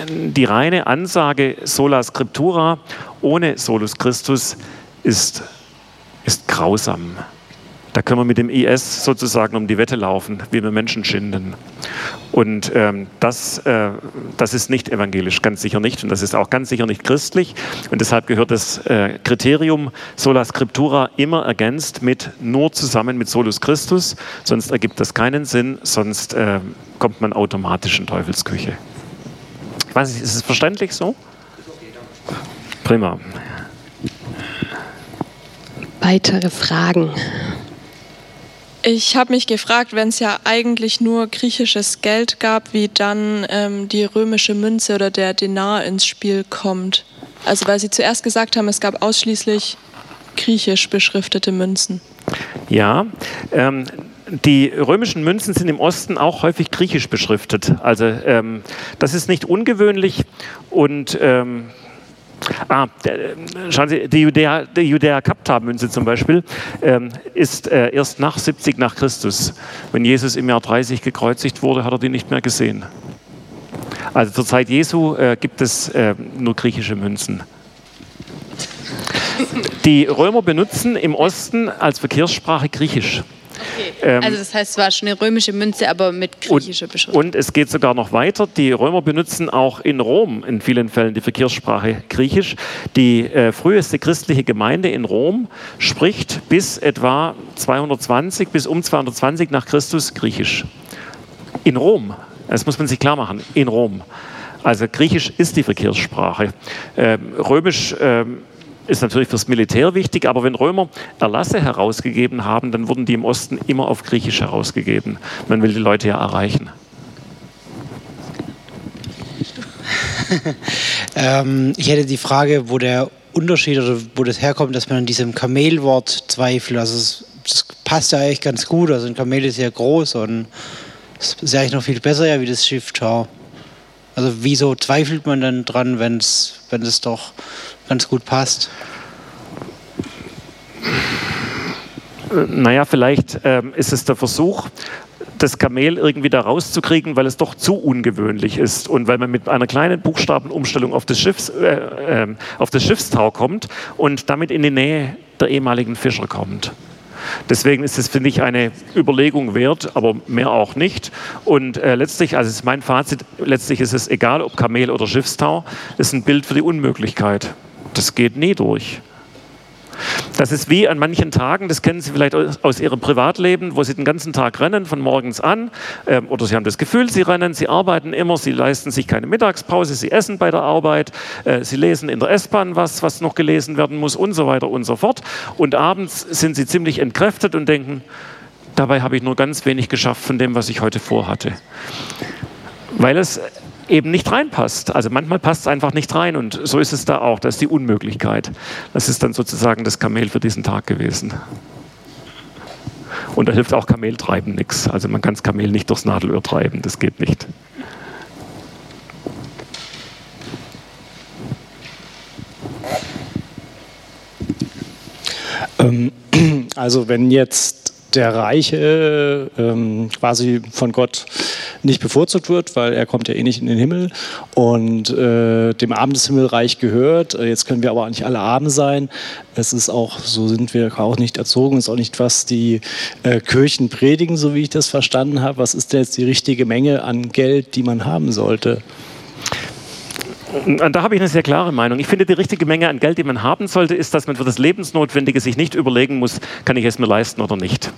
die reine Ansage sola scriptura ohne solus Christus ist, ist grausam. Da können wir mit dem IS sozusagen um die Wette laufen, wie wir Menschen schinden. Und ähm, das, äh, das ist nicht evangelisch, ganz sicher nicht. Und das ist auch ganz sicher nicht christlich. Und deshalb gehört das äh, Kriterium sola scriptura immer ergänzt mit nur zusammen mit solus Christus. Sonst ergibt das keinen Sinn, sonst äh, kommt man automatisch in Teufelsküche. Ich weiß nicht, ist es verständlich so? Prima. Weitere Fragen? Ich habe mich gefragt, wenn es ja eigentlich nur griechisches Geld gab, wie dann ähm, die römische Münze oder der Denar ins Spiel kommt. Also weil Sie zuerst gesagt haben, es gab ausschließlich griechisch beschriftete Münzen. Ja, ähm, die römischen Münzen sind im Osten auch häufig griechisch beschriftet. Also ähm, das ist nicht ungewöhnlich und ähm, Ah, der, schauen Sie, die Judäa, die Judäa Kapta-Münze zum Beispiel ähm, ist äh, erst nach 70 nach Christus. Wenn Jesus im Jahr 30 gekreuzigt wurde, hat er die nicht mehr gesehen. Also zur Zeit Jesu äh, gibt es äh, nur griechische Münzen. Die Römer benutzen im Osten als Verkehrssprache Griechisch. Okay. Ähm, also das heißt, es war schon eine römische Münze, aber mit griechischer Beschrift. Und es geht sogar noch weiter. Die Römer benutzen auch in Rom in vielen Fällen die Verkehrssprache Griechisch. Die äh, früheste christliche Gemeinde in Rom spricht bis etwa 220 bis um 220 nach Christus Griechisch. In Rom. Das muss man sich klar machen. In Rom. Also Griechisch ist die Verkehrssprache. Ähm, Römisch ähm, ist natürlich fürs Militär wichtig, aber wenn Römer Erlasse herausgegeben haben, dann wurden die im Osten immer auf Griechisch herausgegeben. Man will die Leute ja erreichen. ähm, ich hätte die Frage, wo der Unterschied oder wo das herkommt, dass man an diesem Kamelwort zweifelt. Also es, das passt ja eigentlich ganz gut. Also ein Kamel ist ja groß und es ist ja eigentlich noch viel besser ja wie das Schiffschau. Also wieso zweifelt man dann dran, wenn es doch ganz gut passt? Naja, vielleicht ähm, ist es der Versuch, das Kamel irgendwie da rauszukriegen, weil es doch zu ungewöhnlich ist und weil man mit einer kleinen Buchstabenumstellung auf das, Schiffs, äh, äh, auf das Schiffstau kommt und damit in die Nähe der ehemaligen Fischer kommt. Deswegen ist es, finde ich, eine Überlegung wert, aber mehr auch nicht. Und äh, letztlich, also ist mein Fazit, letztlich ist es egal, ob Kamel oder Schiffstau, ist ein Bild für die Unmöglichkeit. Das geht nie durch. Das ist wie an manchen Tagen, das kennen Sie vielleicht aus Ihrem Privatleben, wo Sie den ganzen Tag rennen, von morgens an, ähm, oder Sie haben das Gefühl, Sie rennen, Sie arbeiten immer, Sie leisten sich keine Mittagspause, Sie essen bei der Arbeit, äh, Sie lesen in der S-Bahn was, was noch gelesen werden muss und so weiter und so fort. Und abends sind Sie ziemlich entkräftet und denken, dabei habe ich nur ganz wenig geschafft von dem, was ich heute vorhatte. Weil es eben nicht reinpasst. Also manchmal passt es einfach nicht rein und so ist es da auch. Das ist die Unmöglichkeit. Das ist dann sozusagen das Kamel für diesen Tag gewesen. Und da hilft auch Kameltreiben nichts. Also man kann das Kamel nicht durchs Nadelöhr treiben, das geht nicht. Ähm, also wenn jetzt der Reiche ähm, quasi von Gott nicht bevorzugt wird, weil er kommt ja eh nicht in den Himmel und äh, dem Armen des Himmelreich gehört. Äh, jetzt können wir aber auch nicht alle Arme sein. Es ist auch, so sind wir auch nicht erzogen, ist auch nicht, was die äh, Kirchen predigen, so wie ich das verstanden habe. Was ist denn jetzt die richtige Menge an Geld, die man haben sollte? Da habe ich eine sehr klare Meinung. Ich finde, die richtige Menge an Geld, die man haben sollte, ist, dass man für das Lebensnotwendige sich nicht überlegen muss, kann ich es mir leisten oder nicht.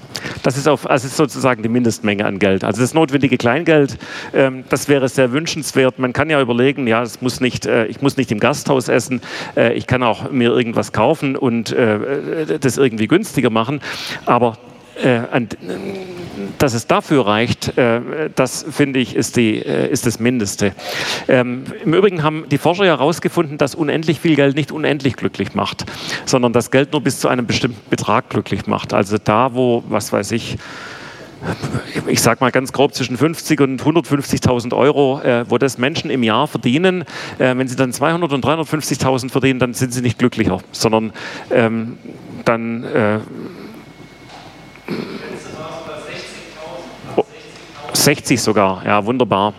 Das ist, auf, also ist sozusagen die Mindestmenge an Geld. Also das notwendige Kleingeld, ähm, das wäre sehr wünschenswert. Man kann ja überlegen, ja, es muss nicht, äh, ich muss nicht im Gasthaus essen, äh, ich kann auch mir irgendwas kaufen und äh, das irgendwie günstiger machen. Aber äh, dass es dafür reicht, äh, das finde ich, ist, die, äh, ist das Mindeste. Ähm, Im Übrigen haben die Forscher herausgefunden, dass unendlich viel Geld nicht unendlich glücklich macht, sondern dass Geld nur bis zu einem bestimmten Betrag glücklich macht. Also da, wo, was weiß ich, ich sage mal ganz grob, zwischen 50 und 150.000 Euro, äh, wo das Menschen im Jahr verdienen. Äh, wenn sie dann 200 und 350.000 verdienen, dann sind sie nicht glücklicher, sondern ähm, dann... Äh, 60 sogar, ja, wunderbar.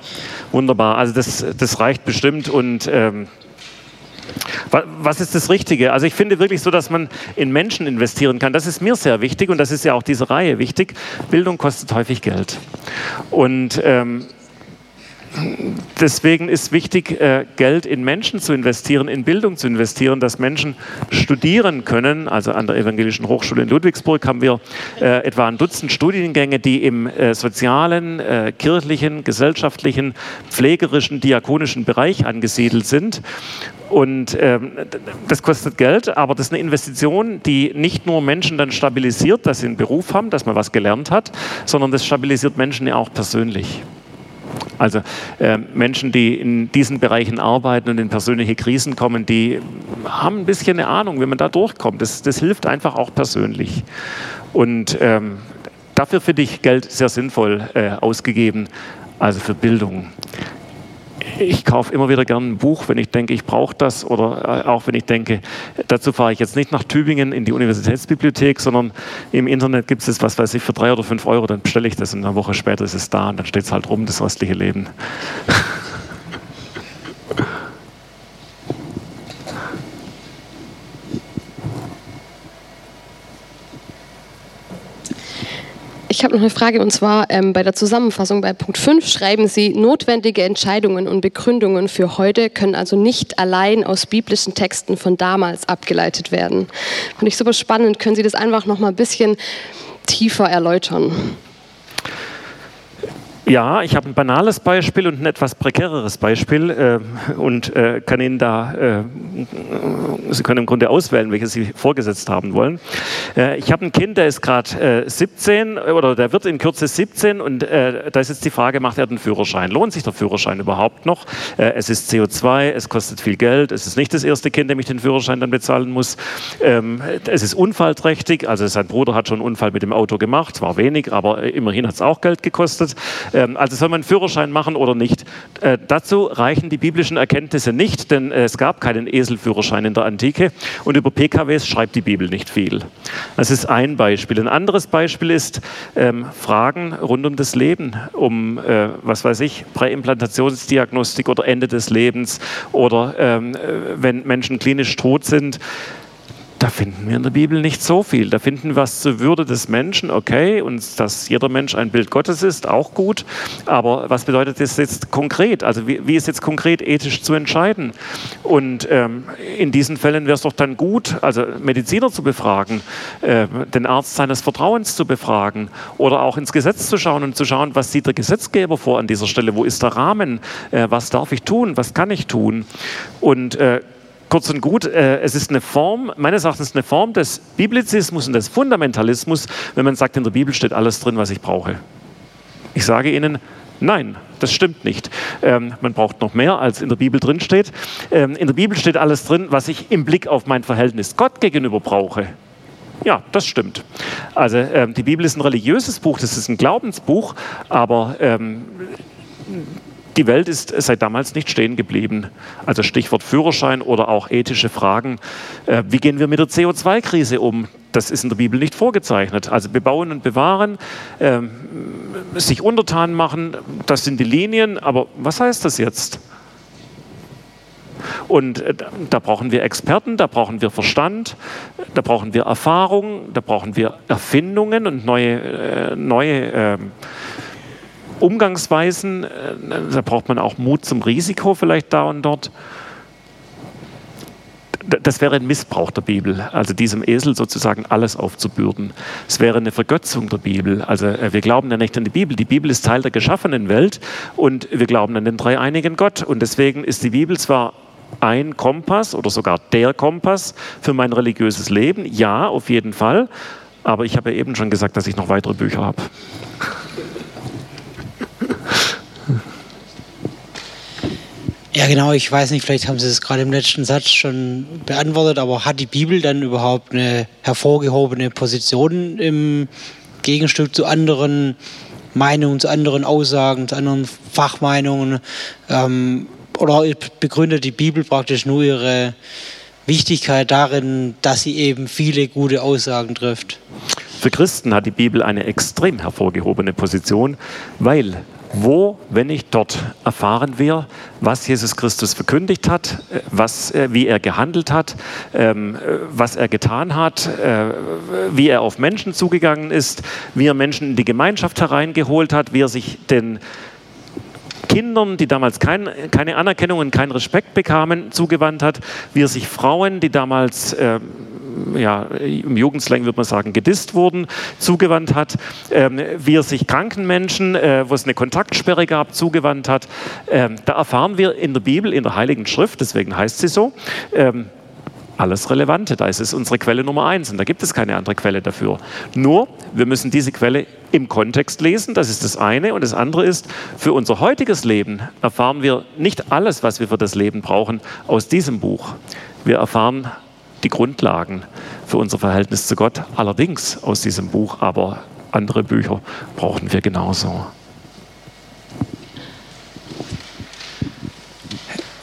Wunderbar. Also das, das reicht bestimmt und ähm, was ist das Richtige? Also ich finde wirklich so, dass man in Menschen investieren kann. Das ist mir sehr wichtig und das ist ja auch diese Reihe wichtig. Bildung kostet häufig Geld. Und ähm, deswegen ist wichtig, äh, Geld in Menschen zu investieren, in Bildung zu investieren, dass Menschen studieren können. Also an der Evangelischen Hochschule in Ludwigsburg haben wir äh, etwa ein Dutzend Studiengänge, die im äh, sozialen, kirchlichen, gesellschaftlichen, pflegerischen, diakonischen Bereich angesiedelt sind. Und ähm, das kostet Geld, aber das ist eine Investition, die nicht nur Menschen dann stabilisiert, dass sie einen Beruf haben, dass man was gelernt hat, sondern das stabilisiert Menschen ja auch persönlich. Also äh, Menschen, die in diesen Bereichen arbeiten und in persönliche Krisen kommen, die haben ein bisschen eine Ahnung, wie man da durchkommt. Das, das hilft einfach auch persönlich. Und ähm, dafür finde ich Geld sehr sinnvoll äh, ausgegeben, also für Bildung ich kaufe immer wieder gerne ein Buch, wenn ich denke, ich brauche das oder äh, auch wenn ich denke, dazu fahre ich jetzt nicht nach Tübingen in die Universitätsbibliothek, sondern im Internet gibt es was weiß ich, für drei oder fünf Euro, dann bestelle ich das und eine Woche später ist es da und dann steht es halt rum, das restliche Leben. Ich habe noch eine Frage und zwar ähm, bei der Zusammenfassung bei Punkt 5 schreiben Sie, notwendige Entscheidungen und Begründungen für heute können also nicht allein aus biblischen Texten von damals abgeleitet werden. Fand ich super spannend. Können Sie das einfach noch mal ein bisschen tiefer erläutern? Ja, ich habe ein banales Beispiel und ein etwas prekäreres Beispiel äh, und äh, kann Ihnen da, äh, Sie können im Grunde auswählen, welches Sie vorgesetzt haben wollen. Äh, ich habe ein Kind, der ist gerade 17 äh, oder der wird in Kürze 17 und äh, da ist jetzt die Frage, macht er den Führerschein? Lohnt sich der Führerschein überhaupt noch? es ist CO2, es kostet viel Geld, es ist nicht das erste Kind, dem ich den Führerschein dann bezahlen muss. Ähm, es ist unfallträchtig, also sein Bruder hat schon einen Unfall mit dem Auto gemacht, zwar wenig, aber immerhin hat es auch Geld gekostet. Ähm, also soll man einen Führerschein machen oder nicht? Äh, dazu reichen die biblischen Erkenntnisse nicht, denn äh, es gab keinen Eselführerschein in der Antike und über PKWs schreibt die Bibel nicht viel. Das ist ein Beispiel. Ein anderes Beispiel ist ähm, Fragen rund um das Leben, um, äh, was weiß ich, Präimplantationsdiagnostik oder Ende des Lebens oder ähm, äh, wenn Menschen klinisch tot sind. Da finden wir in der Bibel nicht so viel. Da finden wir was zur Würde des Menschen, okay, und dass jeder Mensch ein Bild Gottes ist, auch gut. Aber was bedeutet das jetzt konkret? Also wie, wie ist jetzt konkret ethisch zu entscheiden? Und ähm, in diesen Fällen wäre es doch dann gut, also Mediziner zu befragen, äh, den Arzt seines Vertrauens zu befragen oder auch ins Gesetz zu schauen und zu schauen, was sieht der Gesetzgeber vor an dieser Stelle? Wo ist der Rahmen? Äh, was darf ich tun? Was kann ich tun? Und äh, kurz und gut, äh, es ist eine Form, meines Erachtens eine Form des Biblizismus und des Fundamentalismus, wenn man sagt, in der Bibel steht alles drin, was ich brauche. Ich sage Ihnen, nein, das stimmt nicht. Ähm, man braucht noch mehr, als in der Bibel drin steht. Ähm, in der Bibel steht alles drin, was ich im Blick auf mein Verhältnis Gott gegenüber brauche. Ja, das stimmt. Also ähm, die Bibel ist ein religiöses Buch, das ist ein Glaubensbuch, aber ähm, die Welt ist seit damals nicht stehen geblieben. Also Stichwort Führerschein oder auch ethische Fragen. Äh, wie gehen wir mit der CO2-Krise um? Das ist in der Bibel nicht vorgezeichnet. Also bebauen und bewahren, ähm, sich untertan machen, das sind die Linien. Aber was heißt das jetzt? Und äh, da brauchen wir Experten, da brauchen wir Verstand, da brauchen wir Erfahrung, da brauchen wir Erfindungen und neue, äh, neue äh, Umgangsweisen, äh, da braucht man auch Mut zum Risiko vielleicht da und dort. Das wäre ein Missbrauch der Bibel, also diesem Esel sozusagen alles aufzubürden. Es wäre eine Vergötzung der Bibel. Also äh, wir glauben ja nicht an die Bibel. Die Bibel ist Teil der geschaffenen Welt und wir glauben an den dreieinigen Gott. Und deswegen ist die Bibel zwar ein Kompass oder sogar der Kompass für mein religiöses Leben, ja, auf jeden Fall. Aber ich habe ja eben schon gesagt, dass ich noch weitere Bücher habe. Ja, genau, ich weiß nicht, vielleicht haben Sie es gerade im letzten Satz schon beantwortet, aber hat die Bibel dann überhaupt eine hervorgehobene Position im Gegenstück zu anderen Meinungen, zu anderen Aussagen, zu anderen Fachmeinungen. Ähm, oder begründet die Bibel praktisch nur ihre Wichtigkeit darin, dass sie eben viele gute Aussagen trifft. Für Christen hat die Bibel eine extrem hervorgehobene Position, weil wo, wenn nicht dort, erfahren wir, was Jesus Christus verkündigt hat, äh, was, äh, wie er gehandelt hat, ähm, äh, was er getan hat, wie er auf Menschen zugegangen ist, wie er Menschen in die Gemeinschaft hereingeholt hat, wie er sich den Kindern, die damals kein, keine Anerkennung und keinen Respekt bekamen, zugewandt hat, wie er sich Frauen, die damals äh, ja, im Jugendslang würde man sagen, gedisst wurden, zugewandt hat, ähm, wie er sich kranken Menschen, äh, wo es eine Kontaktsperre gab, zugewandt hat. Ähm, da erfahren wir in der Bibel, in der Heiligen Schrift, deswegen heißt sie so, ähm, alles Relevante. Da ist es unsere Quelle Nummer eins und da gibt es keine andere Quelle dafür. Nur, wir müssen diese Quelle im Kontext lesen, das ist das eine. Und das andere ist, für unser heutiges Leben erfahren wir nicht alles, was wir für das Leben brauchen, aus diesem Buch. Wir erfahren die Grundlagen für unser Verhältnis zu Gott allerdings aus diesem Buch, aber andere Bücher brauchen wir genauso.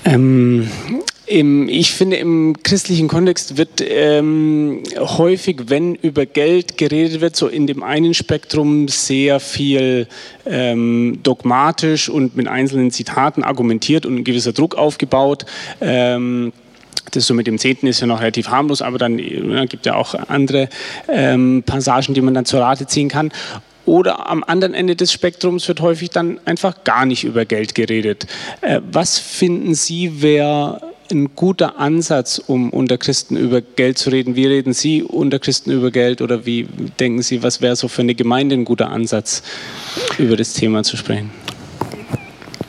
Ähm, im, ich finde, im christlichen Kontext wird ähm, häufig, wenn über Geld geredet wird, so in dem einen Spektrum sehr viel ähm, dogmatisch und mit einzelnen Zitaten argumentiert und ein gewisser Druck aufgebaut. Ähm, das so mit dem Zehnten ist ja noch relativ harmlos, aber dann ja, gibt ja auch andere ähm, Passagen, die man dann zur Rate ziehen kann. Oder am anderen Ende des Spektrums wird häufig dann einfach gar nicht über Geld geredet. Äh, was finden Sie, wäre ein guter Ansatz, um unter Christen über Geld zu reden? Wie reden Sie unter Christen über Geld oder wie denken Sie, was wäre so für eine Gemeinde ein guter Ansatz, über das Thema zu sprechen?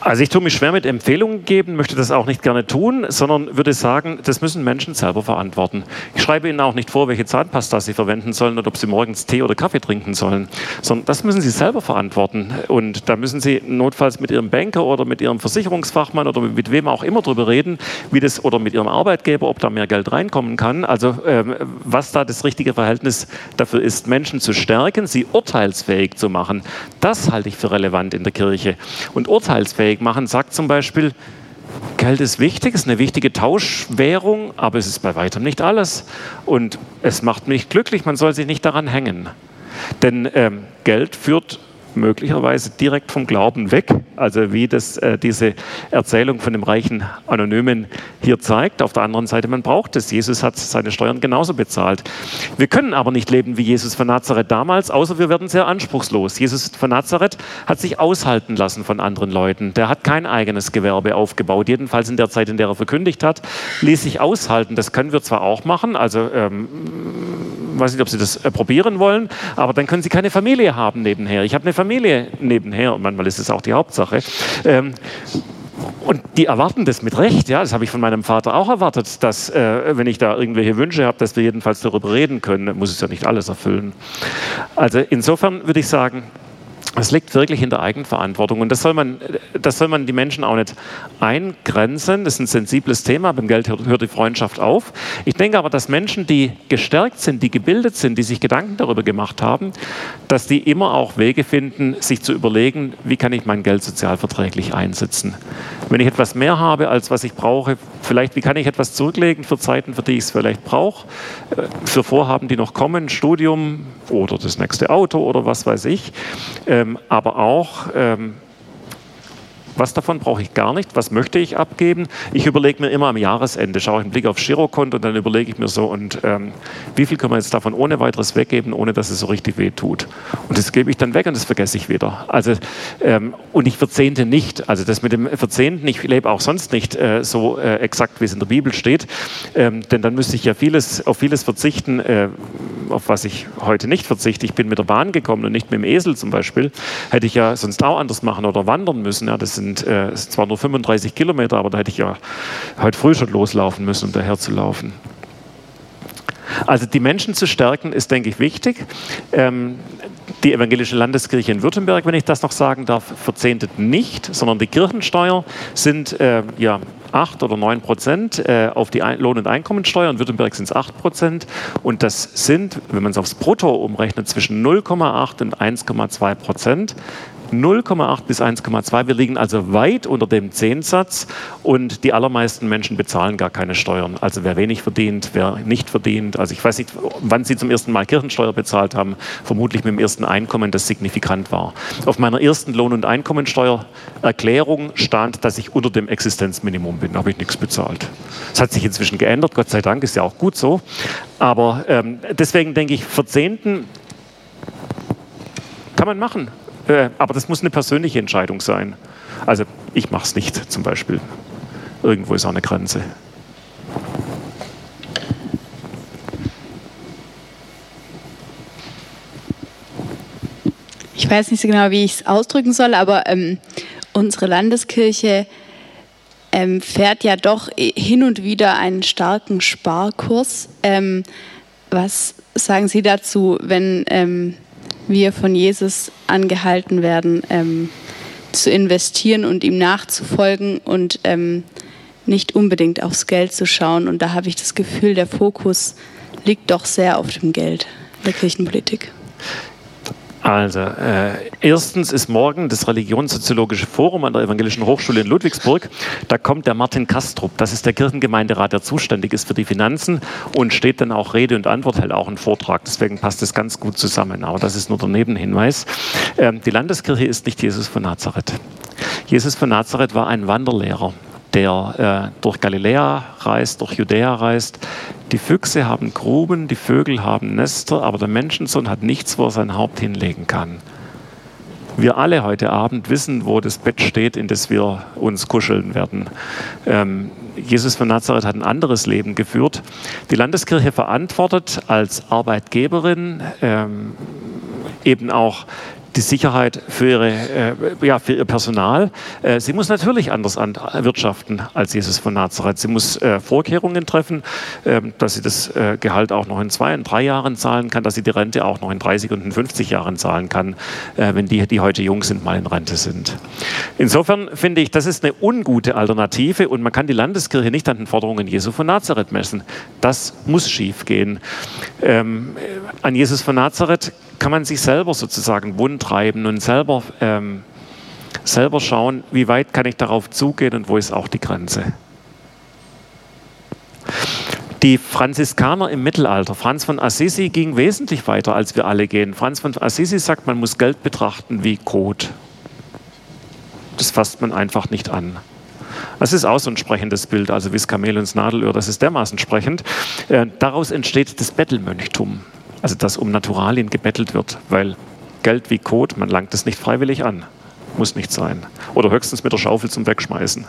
Also ich tue mich schwer mit Empfehlungen geben, möchte das auch nicht gerne tun, sondern würde sagen, das müssen Menschen selber verantworten. Ich schreibe ihnen auch nicht vor, welche Zahnpasta sie verwenden sollen oder ob sie morgens Tee oder Kaffee trinken sollen, sondern das müssen sie selber verantworten. Und da müssen sie notfalls mit ihrem Banker oder mit ihrem Versicherungsfachmann oder mit wem auch immer drüber reden, wie das oder mit ihrem Arbeitgeber, ob da mehr Geld reinkommen kann. Also ähm, was da das richtige Verhältnis dafür ist, Menschen zu stärken, sie urteilsfähig zu machen, das halte ich für relevant in der Kirche. Und urteilsfähig handlungsfähig machen, sagt zum Beispiel, Geld ist wichtig, ist eine wichtige Tauschwährung, aber es ist bei weitem nicht alles. Und es macht mich glücklich, man soll sich nicht daran hängen. Denn ähm, Geld führt möglicherweise direkt vom Glauben weg, also wie das äh, diese Erzählung von dem reichen Anonymen hier zeigt. Auf der anderen Seite, man braucht es. Jesus hat seine Steuern genauso bezahlt. Wir können aber nicht leben wie Jesus von Nazareth damals, außer wir werden sehr anspruchslos. Jesus von Nazareth hat sich aushalten lassen von anderen Leuten. Der hat kein eigenes Gewerbe aufgebaut, jedenfalls in der Zeit, in der er verkündigt hat, ließ sich aushalten. Das können wir zwar auch machen, also ähm, weiß nicht, ob Sie das äh, probieren wollen, aber dann können Sie keine Familie haben nebenher. Ich habe eine Familie nebenher und manchmal ist es auch die Hauptsache. Ähm, und die erwarten das mit Recht, ja, das habe ich von meinem Vater auch erwartet, dass, äh, wenn ich da irgendwelche Wünsche habe, dass wir jedenfalls darüber reden können, muss es ja nicht alles erfüllen. Also insofern würde ich sagen, es liegt wirklich in der Eigenverantwortung und das soll man, das soll man die Menschen auch nicht eingrenzen. Das ist ein sensibles Thema. Beim Geld hört die Freundschaft auf. Ich denke aber, dass Menschen, die gestärkt sind, die gebildet sind, die sich Gedanken darüber gemacht haben, dass die immer auch Wege finden, sich zu überlegen, wie kann ich mein Geld sozialverträglich einsetzen. Wenn ich etwas mehr habe, als was ich brauche, vielleicht wie kann ich etwas zurücklegen für Zeiten, für die ich es vielleicht brauche, äh, für Vorhaben, die noch kommen, Studium oder das nächste Auto oder was weiß ich ähm, aber auch ähm, was davon brauche ich gar nicht? Was möchte ich abgeben? Ich überlege mir immer am Jahresende, schaue ich einen Blick aufs Girokonto und dann überlege ich mir so, und ähm, wie viel können wir jetzt davon ohne weiteres weggeben, ohne dass es so richtig weh tut? Und das gebe ich dann weg und das vergesse ich wieder. Also, ähm, und ich verzehnte nicht. Also das mit dem Verzehnten, ich lebe auch sonst nicht äh, so äh, exakt, wie es in der Bibel steht, ähm, denn dann müsste ich ja vieles, auf vieles verzichten, äh, auf was ich heute nicht verzichte. Ich bin mit der Bahn gekommen und nicht mit dem Esel zum Beispiel. Hätte ich ja sonst auch anders machen oder wandern müssen. Ja, das sind sind äh, zwar nur 35 Kilometer, aber da hätte ich ja heute früh schon loslaufen müssen, um daher zu laufen. Also die Menschen zu stärken ist, denke ich, wichtig. Ähm, die evangelische Landeskirche in Württemberg, wenn ich das noch sagen darf, verzehntet nicht, sondern die Kirchensteuer sind äh, ja, 8 oder 9 Prozent äh, auf die Lohn- und Einkommensteuer. In Württemberg sind es 8 Prozent. Und das sind, wenn man es aufs Brutto umrechnet, zwischen 0,8 und 1,2 Prozent. 0,8 bis 1,2. Wir liegen also weit unter dem Zehnsatz und die allermeisten Menschen bezahlen gar keine Steuern. Also wer wenig verdient, wer nicht verdient. Also ich weiß nicht, wann Sie zum ersten Mal Kirchensteuer bezahlt haben. Vermutlich mit dem ersten Einkommen, das signifikant war. Auf meiner ersten Lohn- und Einkommensteuererklärung stand, dass ich unter dem Existenzminimum bin. Da habe ich nichts bezahlt. Das hat sich inzwischen geändert. Gott sei Dank ist ja auch gut so. Aber ähm, deswegen denke ich, verzehnten kann man machen. Äh, aber das muss eine persönliche Entscheidung sein. Also ich mache es nicht zum Beispiel. Irgendwo ist auch eine Grenze. Ich weiß nicht so genau, wie ich es ausdrücken soll, aber ähm, unsere Landeskirche ähm, fährt ja doch hin und wieder einen starken Sparkurs. Ähm, was sagen Sie dazu, wenn ähm, wir von Jesus angehalten werden, ähm, zu investieren und ihm nachzufolgen und ähm, nicht unbedingt aufs Geld zu schauen. Und da habe ich das Gefühl, der Fokus liegt doch sehr auf dem Geld der Kirchenpolitik. Also, äh, erstens ist morgen das Religionssoziologische Forum an der Evangelischen Hochschule in Ludwigsburg. Da kommt der Martin Kastrup, das ist der Kirchengemeinderat, der zuständig ist für die Finanzen und steht dann auch Rede und Antwort, hält auch einen Vortrag. Deswegen passt das ganz gut zusammen. Aber das ist nur der Nebenhinweis. Ähm, die Landeskirche ist nicht Jesus von Nazareth. Jesus von Nazareth war ein Wanderlehrer der äh, durch Galiläa reist, durch Judäa reist. Die Füchse haben Gruben, die Vögel haben Nester, aber der Menschensohn hat nichts, wo er sein Haupt hinlegen kann. Wir alle heute Abend wissen, wo das Bett steht, in das wir uns kuscheln werden. Ähm, Jesus von Nazareth hat ein anderes Leben geführt. Die Landeskirche verantwortet als Arbeitgeberin ähm, eben auch die Sicherheit für, ihre, äh, ja, für ihr Personal. Äh, sie muss natürlich anders wirtschaften als Jesus von Nazareth. Sie muss äh, Vorkehrungen treffen, ähm, dass sie das äh, Gehalt auch noch in zwei, in drei Jahren zahlen kann, dass sie die Rente auch noch in 30 und in 50 Jahren zahlen kann, äh, wenn die, die heute jung sind, mal in Rente sind. Insofern finde ich, das ist eine ungute Alternative und man kann die Landeskirche nicht an den Forderungen Jesu von Nazareth messen. Das muss schief gehen. Ähm, an Jesus von Nazareth kann man sich selber sozusagen wund treiben und selber, ähm, selber schauen, wie weit kann ich darauf zugehen und wo ist auch die Grenze. Die Franziskaner im Mittelalter, Franz von Assisi ging wesentlich weiter, als wir alle gehen. Franz von Assisi sagt, man muss Geld betrachten wie Kot. Das fasst man einfach nicht an. Das ist auch so ein sprechendes Bild, also wie das Kamel ins Nadelöhr, das ist dermaßen sprechend. Äh, daraus entsteht das Bettelmönchtum, also dass um Naturalien gebettelt wird, weil Geld wie Kot, man langt es nicht freiwillig an. Muss nicht sein. Oder höchstens mit der Schaufel zum Wegschmeißen.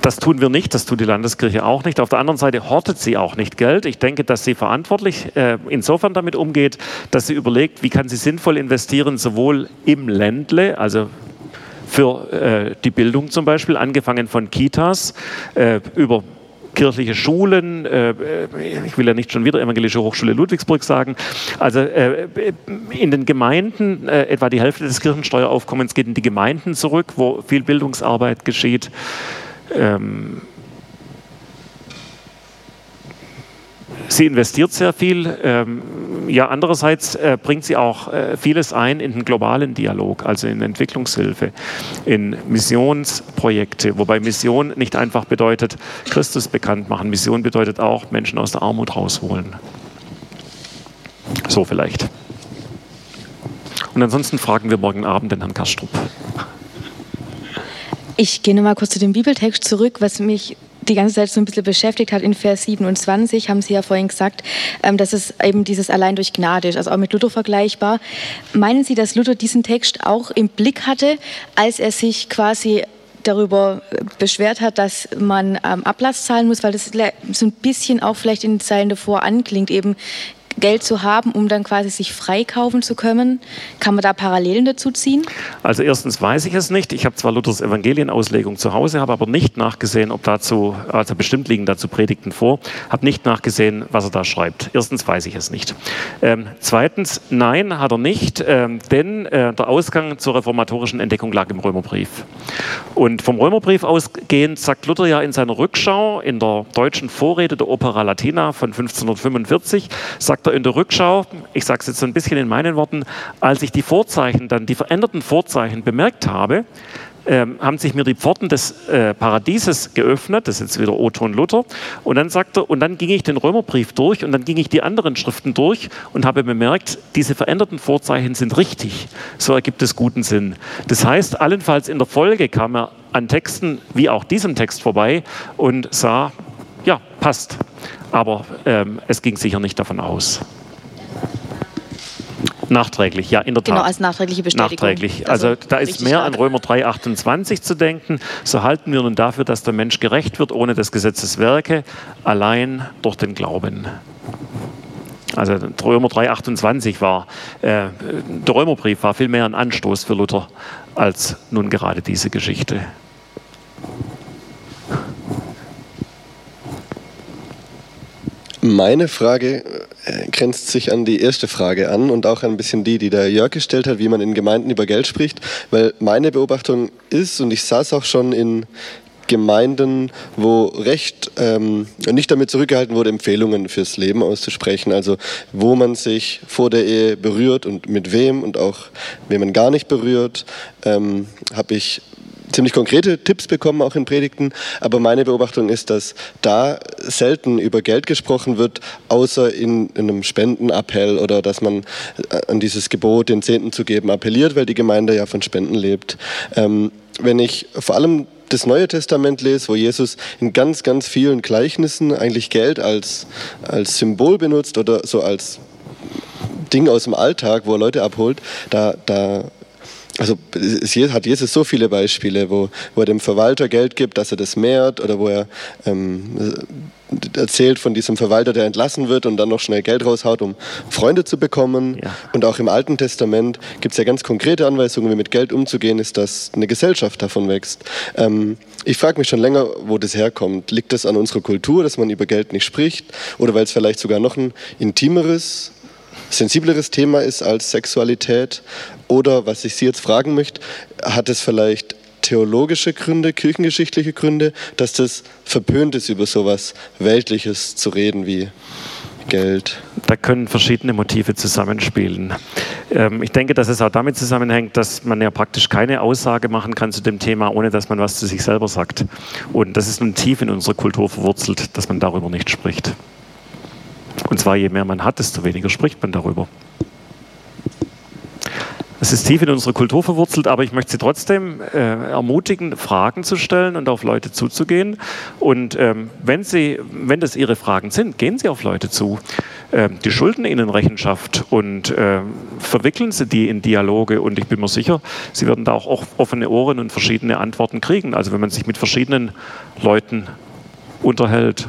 Das tun wir nicht, das tut die Landeskirche auch nicht. Auf der anderen Seite hortet sie auch nicht Geld. Ich denke, dass sie verantwortlich äh, insofern damit umgeht, dass sie überlegt, wie kann sie sinnvoll investieren, sowohl im Ländle, also für äh, die Bildung zum Beispiel, angefangen von Kitas, äh, über kirchliche Schulen, äh, ich will ja nicht schon wieder Evangelische Hochschule Ludwigsburg sagen, also äh, in den Gemeinden, äh, etwa die Hälfte des Kirchensteueraufkommens geht in die Gemeinden zurück, wo viel Bildungsarbeit geschieht. Ähm, sie investiert sehr viel. Ähm, ja, andererseits äh, bringt sie auch äh, vieles ein in den globalen Dialog, also in Entwicklungshilfe, in Missionsprojekte, wobei Mission nicht einfach bedeutet, Christus bekannt machen. Mission bedeutet auch, Menschen aus der Armut rausholen. So vielleicht. Und ansonsten fragen wir morgen Abend den Herrn Kastrup. Ich gehe nochmal kurz zu dem Bibeltext zurück, was mich die ganze Zeit so ein bisschen beschäftigt hat. In Vers 27 haben Sie ja vorhin gesagt, ähm, dass es eben dieses allein durch Gnade ist, also auch mit Luther vergleichbar. Meinen Sie, dass Luther diesen Text auch im Blick hatte, als er sich quasi darüber beschwert hat, dass man ähm, Ablass zahlen muss, weil das so ein bisschen auch vielleicht in den Zeilen davor anklingt, eben Geld zu haben, um dann quasi sich freikaufen zu können. Kann man da Parallelen dazu ziehen? Also erstens weiß ich es nicht. Ich habe zwar Luthers Evangelienauslegung zu Hause, habe aber nicht nachgesehen, ob dazu, also bestimmt liegen dazu Predigten vor, habe nicht nachgesehen, was er da schreibt. Erstens weiß ich es nicht. Ähm, zweitens, nein, hat er nicht, ähm, denn äh, der Ausgang zur reformatorischen Entdeckung lag im Römerbrief. Und vom Römerbrief ausgehend sagt Luther ja in seiner Rückschau in der deutschen Vorrede der Opera Latina von 1545, sagt er in der Rückschau, ich sage es jetzt so ein bisschen in meinen Worten, als ich die Vorzeichen dann, die veränderten Vorzeichen bemerkt habe, ähm, haben sich mir die Pforten des äh, Paradieses geöffnet, das ist jetzt wieder Oton Luther, und dann sagt er, und dann ging ich den Römerbrief durch und dann ging ich die anderen Schriften durch und habe bemerkt, diese veränderten Vorzeichen sind richtig. So ergibt es guten Sinn. Das heißt, allenfalls in der Folge kam er an Texten wie auch diesem Text vorbei und sah, ja, passt. Aber ähm, es ging sicher nicht davon aus. Nachträglich, ja, in der Genau, Tat. als nachträgliche Bestätigung. Nachträglich. Also, da ist mehr stark. an Römer 3, 28 zu denken. So halten wir nun dafür, dass der Mensch gerecht wird ohne des Gesetzes Werke, allein durch den Glauben. Also Römer 3, 28 war, äh, der Römerbrief war viel mehr ein Anstoß für Luther als nun gerade diese Geschichte. Meine Frage äh, grenzt sich an die erste Frage an und auch ein bisschen die, die der Jörg gestellt hat, wie man in Gemeinden über Geld spricht. Weil meine Beobachtung ist, und ich saß auch schon in Gemeinden, wo Recht ähm, nicht damit zurückgehalten wurde, Empfehlungen fürs Leben auszusprechen. Also wo man sich vor der Ehe berührt und mit wem und auch wen man gar nicht berührt, ähm, habe ich ziemlich konkrete Tipps bekommen, auch in Predigten. Aber meine Beobachtung ist, dass da selten über Geld gesprochen wird, außer in, in einem Spendenappell oder dass man äh, an dieses Gebot, den Zehnten zu geben, appelliert, weil die Gemeinde ja von Spenden lebt. Ähm, wenn ich vor allem das Neue Testament lese, wo Jesus in ganz, ganz vielen Gleichnissen eigentlich Geld als, als Symbol benutzt oder so als Ding aus dem Alltag, wo er Leute abholt, da, da also es hat Jesus so viele Beispiele, wo, wo er dem Verwalter Geld gibt, dass er das mehrt oder wo er ähm, erzählt von diesem Verwalter, der entlassen wird und dann noch schnell Geld raushaut, um Freunde zu bekommen. Ja. Und auch im Alten Testament gibt es ja ganz konkrete Anweisungen, wie mit Geld umzugehen ist, dass eine Gesellschaft davon wächst. Ähm, ich frage mich schon länger, wo das herkommt. Liegt das an unserer Kultur, dass man über Geld nicht spricht? Oder weil es vielleicht sogar noch ein intimeres sensibleres Thema ist als Sexualität? Oder, was ich Sie jetzt fragen möchte, hat es vielleicht theologische Gründe, kirchengeschichtliche Gründe, dass das verpönt ist, über sowas Weltliches zu reden wie Geld? Da können verschiedene Motive zusammenspielen. Ähm, ich denke, dass es auch damit zusammenhängt, dass man ja praktisch keine Aussage machen kann zu dem Thema, ohne dass man was zu sich selber sagt. Und das ist nun tief in unserer Kultur verwurzelt, dass man darüber nicht spricht. Und zwar je mehr man hat, desto weniger spricht man darüber. Es ist tief in unserer Kultur verwurzelt, aber ich möchte Sie trotzdem äh, ermutigen, Fragen zu stellen und auf Leute zuzugehen. Und ähm, wenn, Sie, wenn das Ihre Fragen sind, gehen Sie auf Leute zu. Ähm, die schulden Ihnen Rechenschaft und ähm, verwickeln Sie die in Dialoge. Und ich bin mir sicher, Sie werden da auch off- offene Ohren und verschiedene Antworten kriegen. Also wenn man sich mit verschiedenen Leuten unterhält.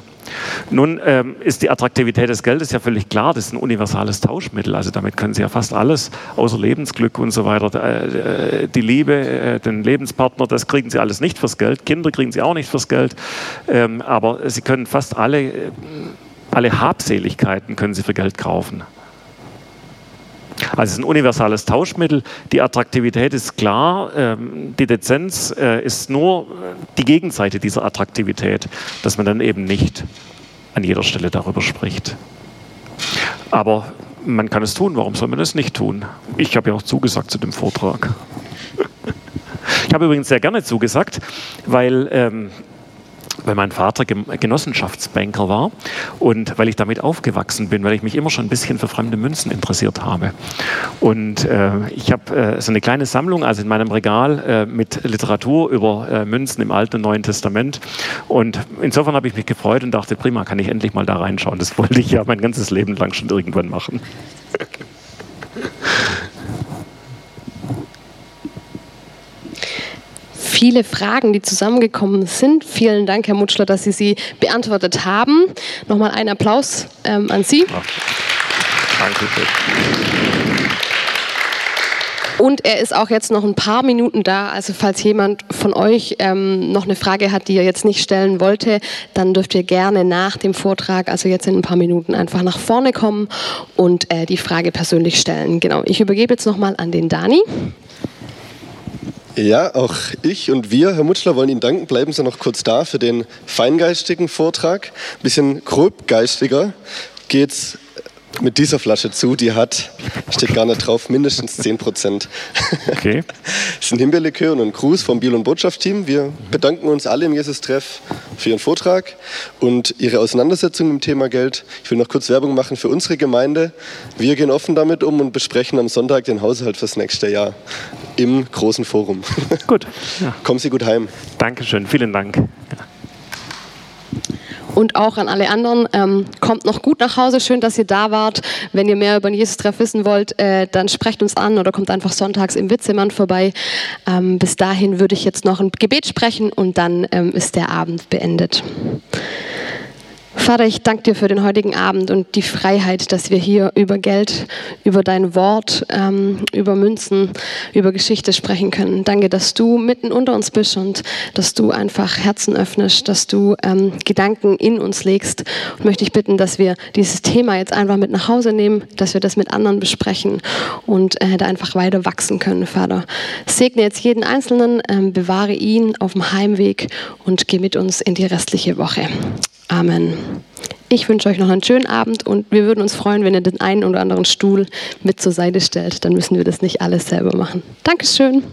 Nun ähm, ist die Attraktivität des Geldes ja völlig klar. Das ist ein universales Tauschmittel. Also damit können Sie ja fast alles, außer Lebensglück und so weiter, äh, äh, die Liebe, äh, den Lebenspartner, das kriegen Sie alles nicht fürs Geld. Kinder kriegen Sie auch nicht fürs Geld. Ähm, aber Sie können fast alle, äh, alle Habseligkeiten können Sie für Geld kaufen. Also es ist ein universales Tauschmittel. Die Attraktivität ist klar. Ähm, die Dezenz äh, ist nur die Gegenseite dieser Attraktivität, dass man dann eben nicht an jeder Stelle darüber spricht. Aber man kann es tun. Warum soll man es nicht tun? Ich habe ja auch zugesagt zu dem Vortrag. Ich habe übrigens sehr gerne zugesagt, weil ähm, weil mein Vater Genossenschaftsbanker war und weil ich damit aufgewachsen bin, weil ich mich immer schon ein bisschen für fremde Münzen interessiert habe. Und äh, ich habe äh, so eine kleine Sammlung, also in meinem Regal äh, mit Literatur über äh, Münzen im Alten und Neuen Testament. Und insofern habe ich mich gefreut und dachte, prima, kann ich endlich mal da reinschauen. Das wollte ich ja mein ganzes Leben lang schon irgendwann machen. Viele Fragen, die zusammengekommen sind. Vielen Dank, Herr Mutschler, dass Sie sie beantwortet haben. Nochmal einen Applaus ähm, an Sie. Dankeschön. Und er ist auch jetzt noch ein paar Minuten da. Also falls jemand von euch ähm, noch eine Frage hat, die er jetzt nicht stellen wollte, dann dürft ihr gerne nach dem Vortrag, also jetzt in ein paar Minuten, einfach nach vorne kommen und äh, die Frage persönlich stellen. Genau. Ich übergebe jetzt nochmal an den Dani. Ja, auch ich und wir, Herr Mutschler, wollen Ihnen danken. Bleiben Sie noch kurz da für den feingeistigen Vortrag. Ein bisschen grobgeistiger geht's mit dieser Flasche zu. Die hat, steht gar nicht drauf, mindestens 10 Prozent. Okay. Das ist ein Himbeerlikör und ein Gruß vom Biel- und Botschaftsteam. Wir bedanken uns alle im Jesus-Treff für Ihren Vortrag und Ihre Auseinandersetzung im Thema Geld. Ich will noch kurz Werbung machen für unsere Gemeinde. Wir gehen offen damit um und besprechen am Sonntag den Haushalt fürs nächste Jahr im großen Forum. Gut. Ja. Kommen Sie gut heim. Dankeschön, vielen Dank. Und auch an alle anderen, ähm, kommt noch gut nach Hause. Schön, dass ihr da wart. Wenn ihr mehr über den Jesus-Treff wissen wollt, äh, dann sprecht uns an oder kommt einfach sonntags im Witzemann vorbei. Ähm, bis dahin würde ich jetzt noch ein Gebet sprechen und dann ähm, ist der Abend beendet. Vater, ich danke dir für den heutigen Abend und die Freiheit, dass wir hier über Geld, über dein Wort, ähm, über Münzen, über Geschichte sprechen können. Danke, dass du mitten unter uns bist und dass du einfach Herzen öffnest, dass du ähm, Gedanken in uns legst. Und möchte ich bitten, dass wir dieses Thema jetzt einfach mit nach Hause nehmen, dass wir das mit anderen besprechen und äh, da einfach weiter wachsen können, Vater. Segne jetzt jeden Einzelnen, ähm, bewahre ihn auf dem Heimweg und geh mit uns in die restliche Woche. Amen. Ich wünsche euch noch einen schönen Abend und wir würden uns freuen, wenn ihr den einen oder anderen Stuhl mit zur Seite stellt. Dann müssen wir das nicht alles selber machen. Dankeschön.